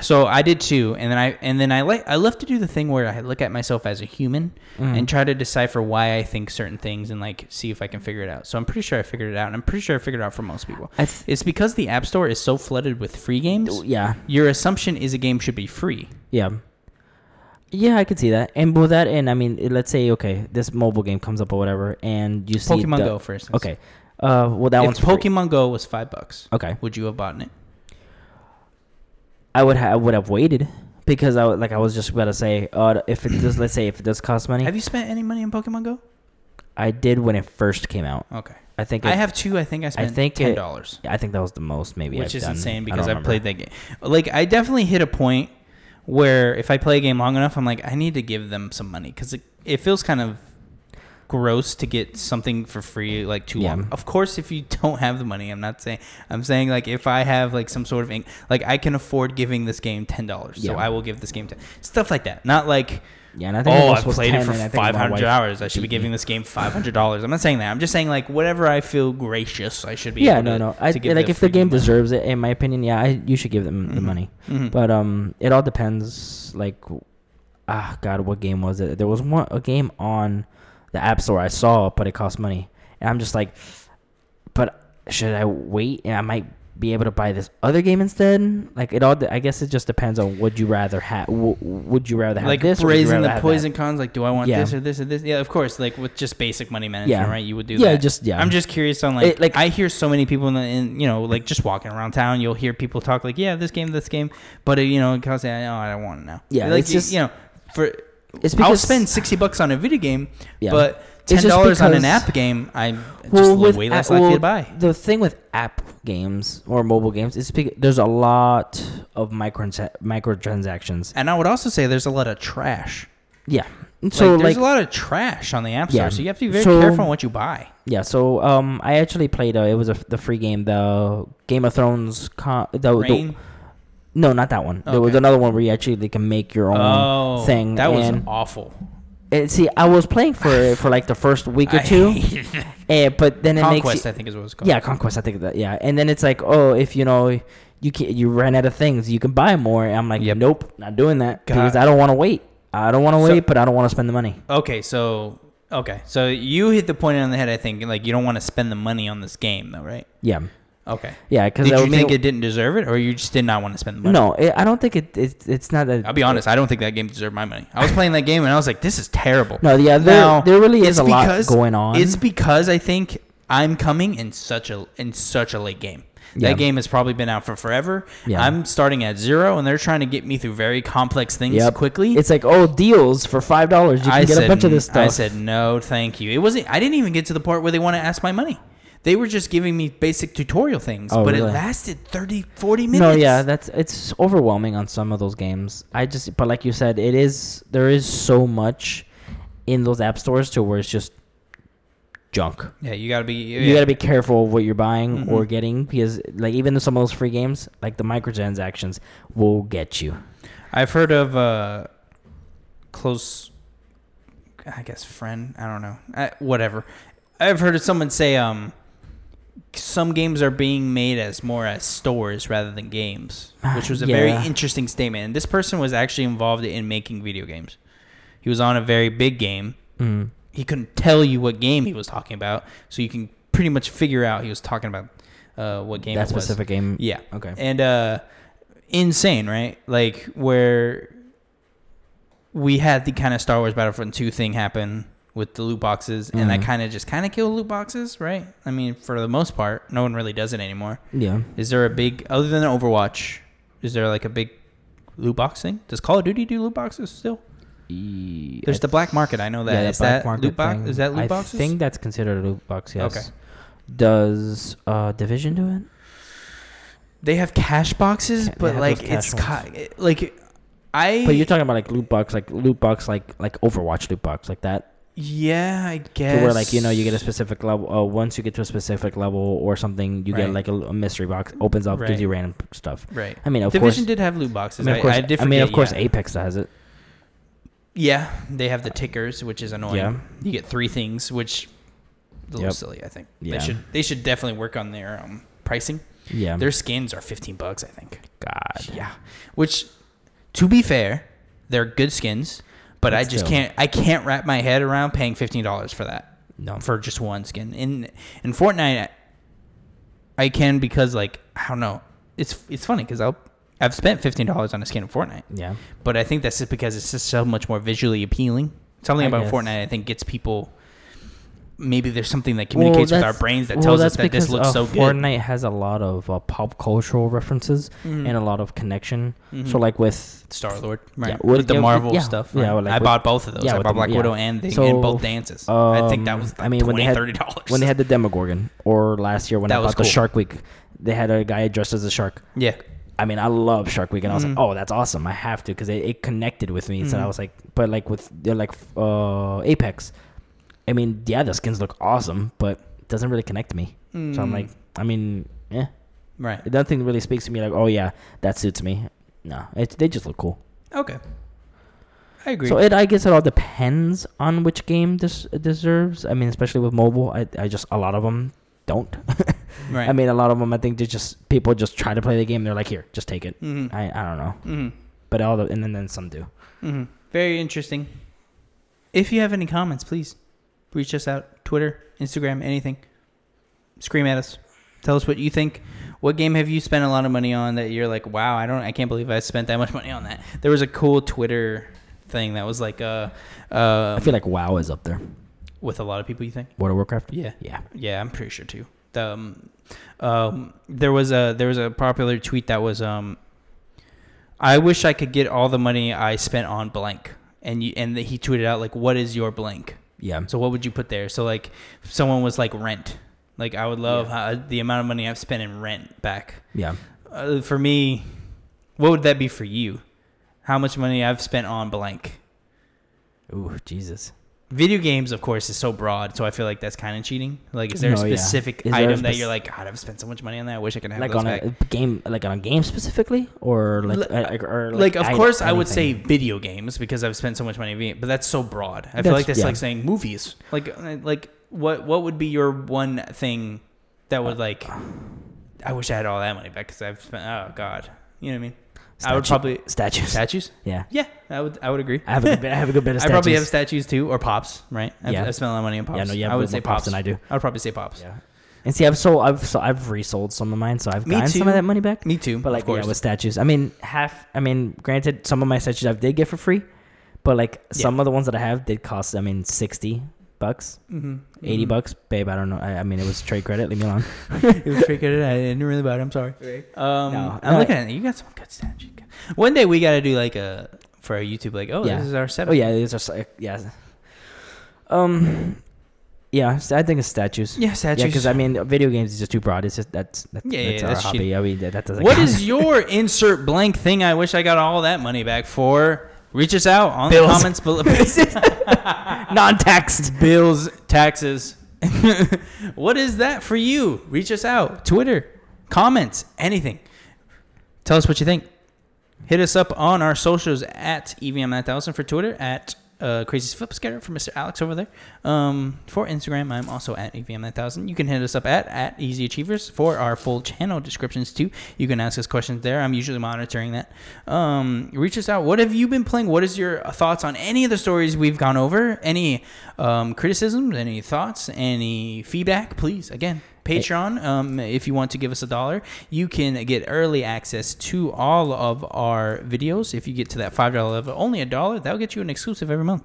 So I did too, and then I and then I like I love to do the thing where I look at myself as a human Mhm. and try to decipher why I think certain things and like see if I can figure it out. So I'm pretty sure I figured it out, and I'm pretty sure I figured it out for most people. I th- It's because the App Store is so flooded with free games. yeah, Your assumption is a game should be free. yeah, Yeah, I could see that. And with that, and I mean, let's say okay, this mobile game comes up or whatever, and you see Pokemon the- Go, for instance. Okay. Uh, well, that if one's free. Pokemon Go was five bucks, Okay, would you have bought it? I would have would have waited because I would, like I was just about to say, uh, if it does, let's say if it does cost money, Have you spent any money on Pokemon Go? I did when it first came out. Okay. I think it, I have two. I think I spent I think ten dollars, I think that was the most maybe, which I've is done. insane because I've played that game. Like I definitely hit a point where if I play a game long enough, I'm like, I need to give them some money because it, it feels kind of gross to get something for free like too Yeah. long. Of course, if you don't have the money, I'm not saying. I'm saying like if I have like some sort of in- like I can afford giving this game ten dollars, so I will give this game ten. Stuff like that. Not like Yeah, and I think oh, I've played 10, it for and I think my 500 wife hours. I should be giving this game $500. I'm not saying that. I'm just saying, like, whatever I feel gracious, I should be Yeah, able no, to, no. I to give like the if the game money. deserves it, in my opinion. Yeah, I, you should give them the Mhm. money. Mhm. But um, it all depends. Like, ah, God, what game was it? There was one a game on the App Store I saw, but it costs money, and I'm just like, but should I wait? And I might be able to buy this other game instead. Like it all. I guess it just depends on would you rather have. W- would you rather have like this? or would you raising the that? cons. Like, do I want Yeah. this or this or this? Yeah, of course. Like with just basic money management, Yeah. right? You would do Yeah, that. just yeah. I'm just curious on like, It- like- I hear so many people in, the, in you know like just walking around town. You'll hear people talk like, yeah, this game, this game, but uh, you know, because say, oh, I don't want to now. Yeah, like it's you- just- you know, for It's I'll spend sixty bucks on a video game, Yeah. but ten dollars on an app game, I'm Well, just with way a- less likely well, to buy. The thing with app games or mobile games is there's a lot of micro microtransactions. And I would also say there's a lot of trash. Yeah. So like, there's like, a lot of trash on the app store, Yeah. so you have to be very So- careful on what you buy. yeah. So um, I actually played. Uh, it was a, the free game, the Game of Thrones. Con- the, the Rain. No, not that one. There was Okay. another one where you actually like, can make your own oh, thing. That was and, awful. and see, I was playing for for like the first week or I two, hated that. and, but then it Conquest, makes you, I think is what it's called. Yeah, conquest. I think that. Yeah, and then it's like, oh, if you know, you can you ran out of things, you can buy more. And I'm like, Yep. nope, not doing that because I don't want to wait. I don't want to So- wait, but I don't want to spend the money. Okay, so okay, so you hit the point on the head. I think like you don't want to spend the money on this game, though, right? Yeah, Okay. yeah. Because Did you think it didn't deserve it, or you just did not want to spend the money? no, it, I don't think it. It's it's not that. I'll be honest. I don't think that game deserved my money. I was playing that game and I was like, "This is terrible." No, yeah, there Now, there really is a lot going on. It's because I think I'm coming in such a in such a late game. Yeah. That game has probably been out for forever. Yeah. I'm starting at zero, and they're trying to get me through very complex things Yep. quickly. It's like oh, deals for five dollars. You can I get said, a bunch of this stuff. I said no, thank you. It wasn't. I didn't even get to the part where they want to ask my money. They were just giving me basic tutorial things, Oh, but it lasted 30, 40 minutes. No, yeah, that's it's overwhelming on some of those games. I just, but like you said, it is there is so much in those app stores to where it's just junk. yeah. You gotta be. You got to be careful of what you're buying or Mhm. getting because, like, even some of those free games, like the microtransactions, will get you. I've heard of uh, close, I guess friend. I don't know. I, whatever. I've heard of someone say um, some games are being made as more as stores rather than games, which was a Yeah. very interesting statement. And this person was actually involved in making video games. He was on a very big game. Mm. He couldn't tell you what game he was talking about, so you can pretty much figure out he was talking about uh, what game That specific game. Yeah. Okay. And uh insane, right? Like where we had the kind of Star Wars Battlefront 2 thing happen with the loot boxes and that Mhm. kind of just kind of killed loot boxes, right? I mean, for the most part, no one really does it anymore. Yeah. Is there a big other than Overwatch, is there like a big loot box thing? Does Call of Duty do loot boxes still? There's the black market, I know that. the is black that market loot box? thing. Is that loot I boxes? think that's considered a loot box. Yes. Okay. Does uh, Division do it? they have cash boxes, Ca- they but have like those cash it's ki- like I But you're talking about like loot box, like loot box, like like Overwatch loot box, like that. Yeah, I guess To where like you know you get a specific level. Uh, once you get to a specific level or something, you Right. get like a, a mystery box opens up, Right. gives you random stuff. right. I mean, of Division course. did have loot I boxes. mean, of course, I, did I mean, of course, yeah. Apex has it. Yeah, they have the tickers, which is annoying. Yeah. You get three things, which is a little Yep. silly. I think Yeah. they should they should definitely work on their um, pricing. Yeah. Their skins are fifteen bucks, I think. God. Yeah, which, to be fair, they're good skins, but, But I just still. can't I can't wrap my head around paying fifteen dollars for that No. for just one skin. In in Fortnite, I can because like I don't know. It's it's funny because I'll I've spent fifteen dollars on a skin of Fortnite, Yeah. but I think that's just because it's just so much more visually appealing. Something I about guess. Fortnite, I think, gets people. Maybe there's something that communicates with our brains that well, tells us that this looks uh, so good. Fortnite has a lot of uh, pop cultural references Mhm. and a lot of connection. Mhm. So like with Star Lord, right? Yeah, with with- the yeah, Marvel yeah, stuff. yeah, right? like I with- bought both of those. yeah, I bought the- Black yeah. Widow and thing So, and both dances. I think that um, was like I mean, when they had- thirty dollars. when they had the Demogorgon or last year when That I bought the. Shark Week, they had a guy dressed as a shark. yeah, I mean, I love Shark Week, and I was Mhm. like, "Oh, that's awesome! I have to," because it, it connected with me. So I Mhm. was like, "But like with they're like uh, Apex, I mean, yeah, the skins look awesome, but it doesn't really connect to me." So I'm Mm. like, I mean, yeah, right. nothing really speaks to me. Like, oh yeah, that suits me. No, it, they just look cool. Okay, I agree. So it, I guess it all depends on which game this deserves. I mean, especially with mobile, I, I just a lot of them don't. right. I mean, a lot of them, I think they just people just try to play the game. They're like, here, just take it. hmm I, I don't know, hmm but all the and then, then some do. hmm Very interesting. If you have any comments, please reach us out. Twitter, Instagram, anything. Scream at us. Tell us what you think. What game have you spent a lot of money on that you're like, wow, I don't, I can't believe I spent that much money on that. There was a cool Twitter thing that was like, uh, uh, I feel like WoW is up there. with a lot of people. You think? World of Warcraft. Yeah. Yeah. Yeah, I'm pretty sure too. The, um, um, there was a there was a popular tweet that was um, I wish I could get all the money I spent on blank, and you and he tweeted out like, "What is your blank?" Yeah. So what would you put there? So like, if someone was like rent, like I would love how, the amount of money I've spent in rent back. Yeah. Uh, for me, what would that be for you? How much money I've spent on blank? Ooh, Jesus. Video games, of course, is so broad, so I feel like that's kind of cheating. Like, is there a No, yeah. specific Is there a item that you're like, God, I've spent so much money on that. I wish I could have Like on back. a game, like on a game specifically, or like, Li- like, or like, of I- course, I would say video games because I've spent so much money but that's so broad. I feel like that's yeah. like saying movies. Like, uh, like what what would be your one thing that would like? I wish I had all that money back because I've spent. Oh God, you know what I mean? I would probably statues. statues. Yeah. Yeah, I would. I would agree. I have a good bit. I have a good bit of I probably have statues too, or pops. Right? I've, Yeah. I've spent a lot of money on pops. Yeah, no, have I would say pops pops than I do. I would probably say pops. Yeah. And see, I've sold, I've so I've resold some of mine, so I've gotten some of that money back. Me too. But like, yeah, with statues, I mean, half. I mean, granted, some of my statues I did get for free, but like some of the ones that I have did cost. I mean, sixty bucks, mm-hmm. 80 bucks, babe. I don't know. I, I mean, it was trade credit. Leave me alone. it was pretty good. I didn't really buy it. I'm sorry. Um, No, I'm uh, looking at it. You got some good statues. One day we got to do like a for our YouTube. Like, oh, Yeah. this is our Oh yeah, these are s- yeah. Um, yeah, I think it's statues. yeah, statues. Yeah, statues. because I mean, video games is just too broad. It's just that's that's, Yeah, yeah, that's our that's hobby. cheating. I mean, that, that doesn't. what count. is your insert blank thing? I wish I got all that money back for. Reach us out on Bills. the comments below. non-text? Bills, taxes. what is that for you? Reach us out. Twitter, comments, anything. Tell us what you think. Hit us up on our socials at E EVM9000 for Twitter, at uh, Crazy Flip Scatter for Mr. Alex over there. Um, for Instagram, I'm also at E EVM9000. You can hit us up at, at Easy Achievers for our full channel descriptions too. You can ask us questions there. I'm usually monitoring that. Um, reach us out. What have you been playing? What is your thoughts on any of the stories we've gone over? Any um, criticisms, any thoughts, any feedback? Please, again, Patreon. Um, if you want to give us a dollar, you can get early access to all of our videos. If you get to that five dollar level, only a dollar, that'll get you an exclusive every month.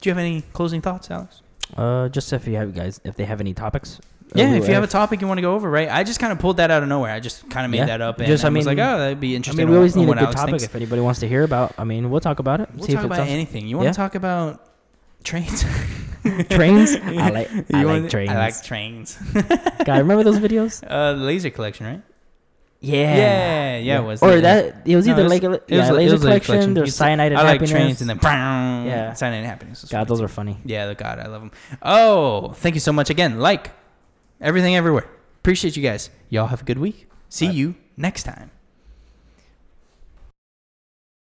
Do you have any closing thoughts, Alex? Uh, just if you have guys, if they have any topics. Yeah, if you have a topic you want to go over, right? I just kind of pulled that out of nowhere. I just kind of made Yeah. that up and Just, I, I was like, oh, that'd be interesting." I mean, we always need a good Alex topic. thinks. If anybody wants to hear about, I mean, we'll talk about it. We'll see talk if about anything. You want Yeah. to talk about trains? trains. I like. You I like trains. I like trains. God, remember those videos? Uh, laser collection, right? Yeah. Yeah, yeah, it was Or that it was No, either it was- like a, it was yeah, it laser was collection. collection. There's cyanide and I like trains and then brown. Yeah. cyanide and happiness. God, fun. those are funny. Yeah, the God, I love them. Oh, thank you so much again. Like everything everywhere. Appreciate you guys. Y'all have a good week. See Bye. you next time.